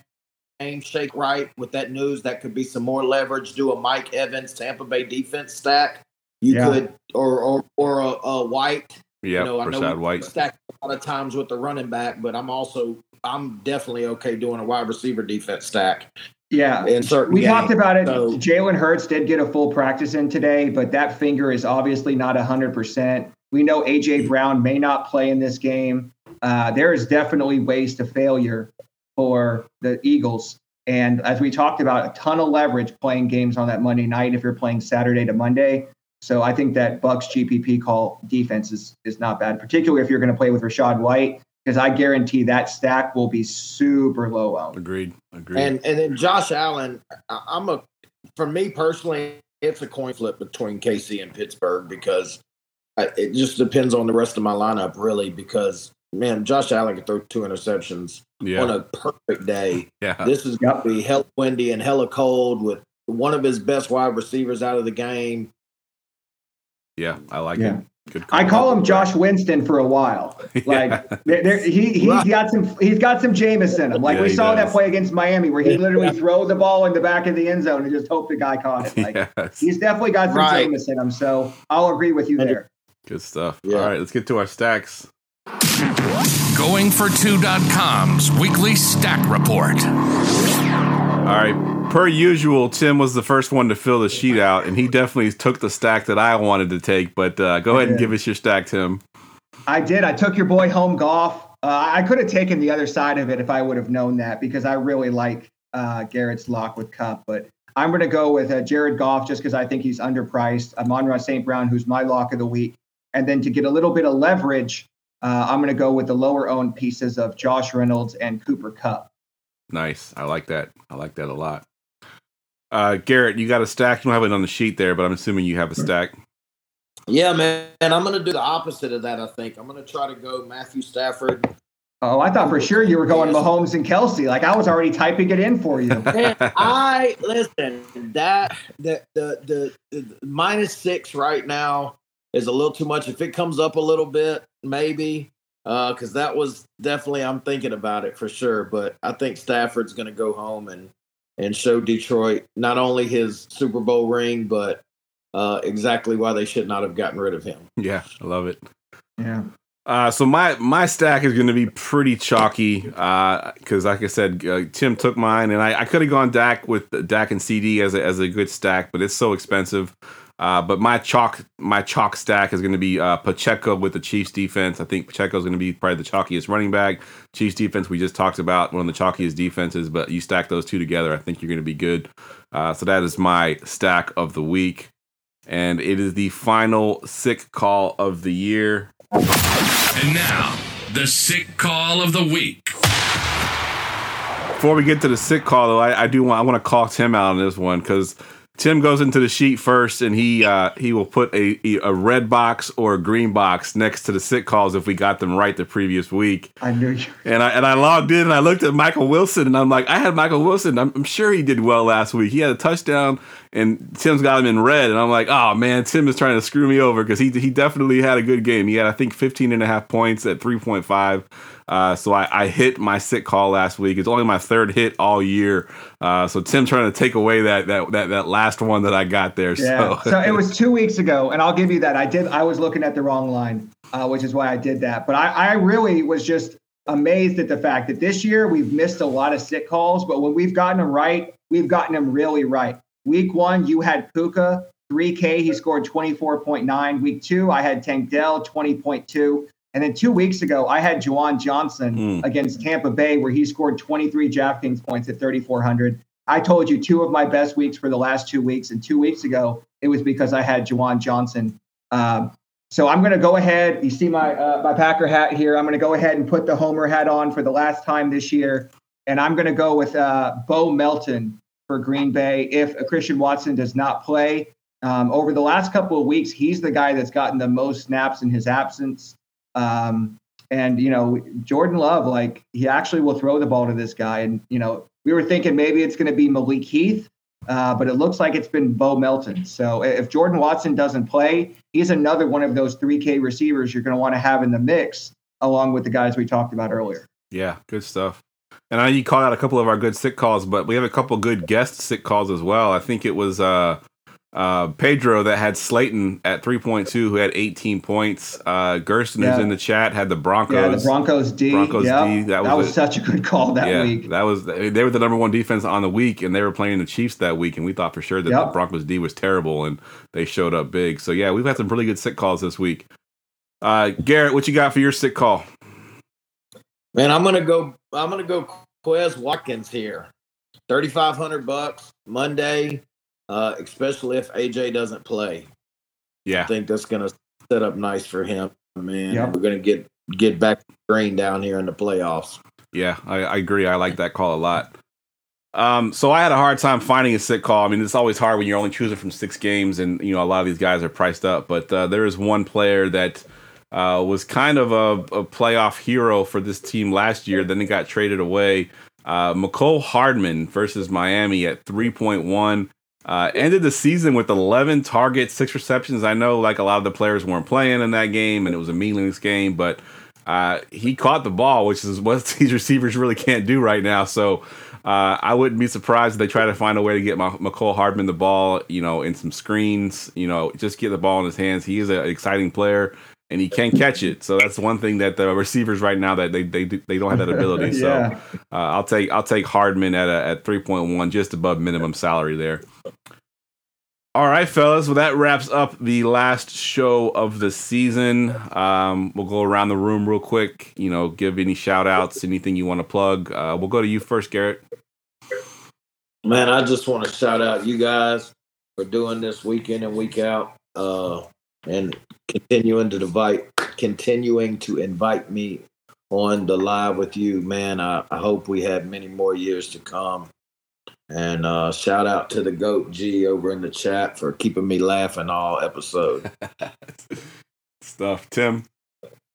game shake right with that news, that could be some more leverage. Do a Mike Evans Tampa Bay defense stack. You Yeah. could or or or a, a White Yep. you know, I know White. stack a lot of times with the running back, but I'm also I'm definitely okay doing a wide receiver defense stack Yeah. in certain We games. talked about it. So- Jalen Hurts did get a full practice in today, but that finger is obviously not 100%. We know AJ Brown may not play in this game. Uh, there is definitely ways to failure for the Eagles. And as we talked about, a ton of leverage playing games on that Monday night if you're playing Saturday to Monday. So I think that Bucs GPP call defense is, is not bad, particularly if you're going to play with Rachaad White, because I guarantee that stack will be super low owned. Agreed. Agreed. And and then Josh Allen, I- I'm a for me personally, it's a coin flip between KC and Pittsburgh because I, it just depends on the rest of my lineup really. Because man, Josh Allen could throw two interceptions yeah. on a perfect day. yeah. This is going to be hella windy and hella cold with one of his best wide receivers out of the game. Yeah. I like Yeah. it. Good I call him Josh Winston for a while. Like Yeah. there, there, he he's Right. got some he's got some Jameis in him. Like Yeah, we he saw that play against Miami where he literally throw the ball in the back of the end zone and just hope the guy caught it. Like Yes. he's definitely got some Right. Jameis in him. So I'll agree with you there. Good stuff. Yeah. All right. Let's get to our stacks. Going for two.com's weekly stack report. All right. Per usual, Tim was the first one to fill the sheet out, and he definitely took the stack that I wanted to take. But uh, go ahead and give us your stack, Tim. I did. I took your boy Home Goff. Uh, I could have taken the other side of it if I would have known that because I really like uh, Garrett's lock with Kupp. But I'm going to go with uh, Jared Goff just because I think he's underpriced. Amon-Ra St. Brown, who's my lock of the week. And then to get a little bit of leverage, uh, I'm going to go with the lower owned pieces of Josh Reynolds and Cooper Kupp. Nice. I like that. I like that a lot. Uh, Garrett, you got a stack. You don't have it on the sheet there, but I'm assuming you have a stack. Yeah, man. And I'm going to do the opposite of that, I think. I'm going to try to go Matthew Stafford. Oh, I thought for sure you were going Mahomes and Kelce. Like I was already typing it in for you. Man, I listen. That the, the the the minus six right now is a little too much. If it comes up a little bit, maybe because that was definitely I'm thinking about it for sure. But I think Stafford's going to go home and and show Detroit not only his Super Bowl ring, but uh, exactly why they should not have gotten rid of him. Yeah, I love it. yeah. Uh, so my my stack is going to be pretty chalky because, like I said, uh, Tim took mine, and I, I could have gone Dak with Dak and CeeDee as a, as a good stack, but it's so expensive. Uh, but my chalk my chalk stack is going to be uh, Pacheco with the Chiefs defense. I think Pacheco is going to be probably the chalkiest running back. Chiefs defense we just talked about one of the chalkiest defenses, but you stack those two together, I think you're going to be good. Uh, so that is my stack of the week, and it is the final sick call of the year. And now, the sick call of the week. Before we get to the sick call, though, I, I do want I want to call Tim out on this one because Tim goes into the sheet first, and he uh, he will put a a red box or a green box next to the sit calls if we got them right the previous week. I knew you. And I and I logged in and I looked at Michael Wilson and I'm like, I had Michael Wilson. I'm, I'm sure he did well last week. He had a touchdown and Tim's got him in red. And I'm like, oh man, Tim is trying to screw me over because he he definitely had a good game. He had I think 15 and a half points at 3.5. Uh, so I, I hit my sit call last week. It's only my third hit all year. Uh, so Tim trying to take away that that that, that last one that I got there. Yeah. So. so it was two weeks ago, and I'll give you that. I did. I was looking at the wrong line, uh, which is why I did that. But I, I really was just amazed at the fact that this year we've missed a lot of sit calls, but when we've gotten them right, we've gotten them really right. Week one, you had Puka, 3K, he scored 24.9. Week two, I had Tank Dell, 20.2. And then two weeks ago, I had Juwan Johnson Mm. against Tampa Bay, where he scored 23 DraftKings points at 3,400. I told you two of my best weeks for the last two weeks. And two weeks ago, it was because I had Juwan Johnson. Um, so I'm going to go ahead. You see my uh, my Packer hat here. I'm going to go ahead and put the Homer hat on for the last time this year, and I'm going to go with uh, Bo Melton for Green Bay if Christian Watson does not play. Um, over the last couple of weeks, he's the guy that's gotten the most snaps in his absence. Um, and you know, Jordan Love, like he actually will throw the ball to this guy. And you know, we were thinking maybe it's going to be Malik Heath, uh, but it looks like it's been Bo Melton. So if Jordan Watson doesn't play, he's another one of those 3K receivers you're going to want to have in the mix, along with the guys we talked about earlier. Yeah, good stuff. And I know you called out a couple of our good sick calls, but we have a couple good guest sick calls as well. I think it was uh, uh, Pedro that had Slayton at 3.2, who had 18 points. Uh, Gersten, Yeah. who's in the chat, had the Broncos. Yeah, the Broncos D. Broncos Yep. D, that That was was, a- such a good call that yeah, week. that was they were the number one defense on the week, and they were playing the Chiefs that week, and we thought for sure that the Broncos D was terrible, and they showed up big. So yeah, we've had some really good sick calls this week. Uh, Garrett, what you got for your sick call? Man, I'm gonna go. I'm gonna go. Quez Watkins here, thirty five hundred bucks Monday, uh, especially if AJ doesn't play. Yeah, I think that's gonna set up nice for him, man. Yep. We're gonna get get back green down here in the playoffs. Yeah, I, I agree. I like that call a lot. Um, so I had a hard time finding a sick call. I mean, it's always hard when you're only choosing from six games, and you know a lot of these guys are priced up. But uh, there is one player that uh, was kind of a, a playoff hero for this team last year. Then he got traded away. Uh, Mecole Hardman versus Miami at 3.1. Uh, ended the season with 11 targets, six receptions. I know like a lot of the players weren't playing in that game, and it was a meaningless game, but uh, he caught the ball, which is what these receivers really can't do right now. So uh, I wouldn't be surprised if they try to find a way to get Ma- Mecole Hardman the ball, you know, in some screens, you know, just get the ball in his hands. He is an exciting player. And he can catch it, so that's one thing that the receivers right now that they they they don't have that ability. So uh, I'll take I'll take Hardman at a, at three point one, just above minimum salary there. All right, fellas. Well, that wraps up the last show of the season. Um, we'll go around the room real quick. You know, give any shout outs, anything you want to plug. Uh, we'll go to you first, Garrett. Man, I just want to shout out you guys for doing this week in and week out, uh, and continuing to invite, continuing to invite me on the live with you, man. I, I hope we have many more years to come. And uh, shout out to the Goat G over in the chat for keeping me laughing all episode. Stuff, Tim.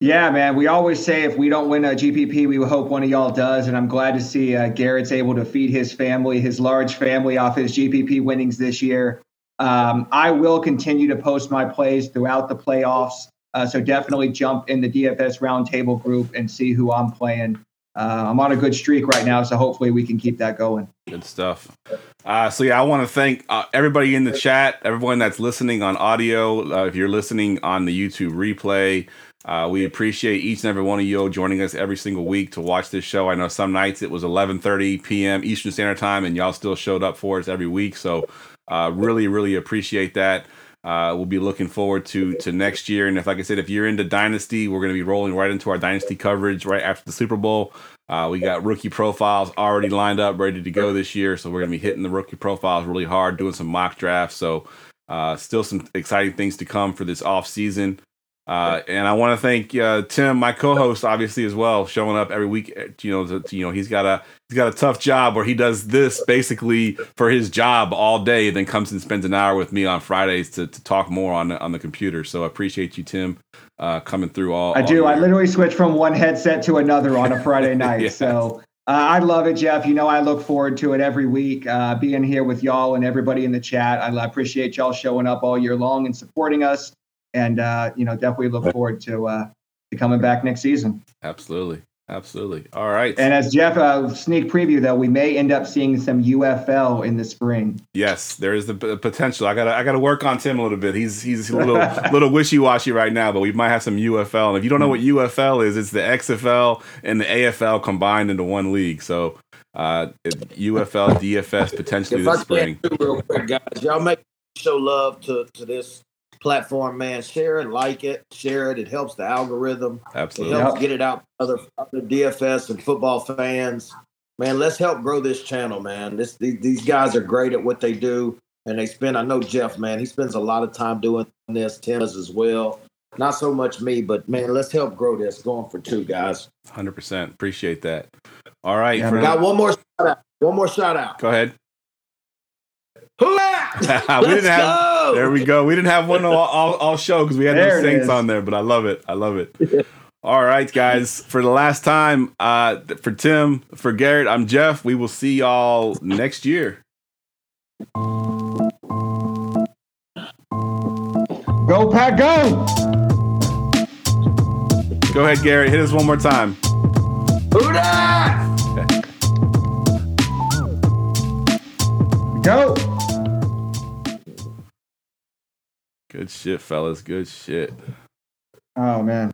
Yeah, man. We always say if we don't win a GPP, we hope one of y'all does. And I'm glad to see uh, Garrett's able to feed his family, his large family, off his GPP winnings this year. Um, I will continue to post my plays throughout the playoffs. Uh, so definitely jump in the DFS roundtable group and see who I'm playing. Uh, I'm on a good streak right now, so hopefully we can keep that going. Good stuff. Uh, so yeah, I want to thank uh, everybody in the chat, everyone that's listening on audio. Uh, if you're listening on the YouTube replay, uh, we appreciate each and every one of you joining us every single week to watch this show. I know some nights it was 11:30 p.m. Eastern Standard Time, and y'all still showed up for us every week. So uh, really, really appreciate that. Uh, we'll be looking forward to to next year. And if, like I said, if you're into Dynasty, we're going to be rolling right into our Dynasty coverage right after the Super Bowl. Uh, we got rookie profiles already lined up, ready to go this year. So we're going to be hitting the rookie profiles really hard, doing some mock drafts. So uh, still some exciting things to come for this off season. Uh, and I want to thank uh, Tim, my co-host, obviously as well, showing up every week. uh, You know, to, you know, he's got a he's got a tough job where he does this basically for his job all day, then comes and spends an hour with me on Fridays to, to talk more on the, on the computer. So I appreciate you, Tim, uh, coming through all. I all do. I literally switch from one headset to another on a Friday night. Yeah. So uh, I love it, Geoff. You know, I look forward to it every week, uh, being here with y'all and everybody in the chat. I appreciate y'all showing up all year long and supporting us. And, uh, you know, definitely look forward to, uh, to coming back next season. Absolutely, absolutely. All right. And as Geoff, uh, sneak preview, though, we may end up seeing some UFL in the spring. Yes, there is the p- potential. I gotta I gotta work on Tim a little bit. He's he's a little little wishy washy right now, but we might have some UFL. And if you don't know what UFL is, it's the XFL and the AFL combined into one league. So uh, UFL DFS potentially If this I spring. real quick, guys, y'all make show love to to this platform, man. Share it, like it, share it. It helps the algorithm. It Absolutely. helps get it out to other other DFS and football fans. Man, let's help grow this channel, man. This these, these guys are great at what they do, and they spend. I know Geoff, man. He spends a lot of time doing this. Tim does as well. Not so much me, but man, let's help grow this. Going for two guys. Hundred percent. Appreciate that. All right. Yeah, for- Got one more shout out. One more shout out. go ahead. Hoorah! we Let's didn't have. go! There we go. We didn't have one all, all, all show because we had There no Saints on there, but I love it. I love it. all right, guys. For the last time, uh, for Tim, for Garrett, I'm Geoff. We will see y'all next year. Go, Pack, go! Go ahead, Garrett. Hit us one more time. Hoorah! Go! Good shit, fellas. Good shit. Oh, man.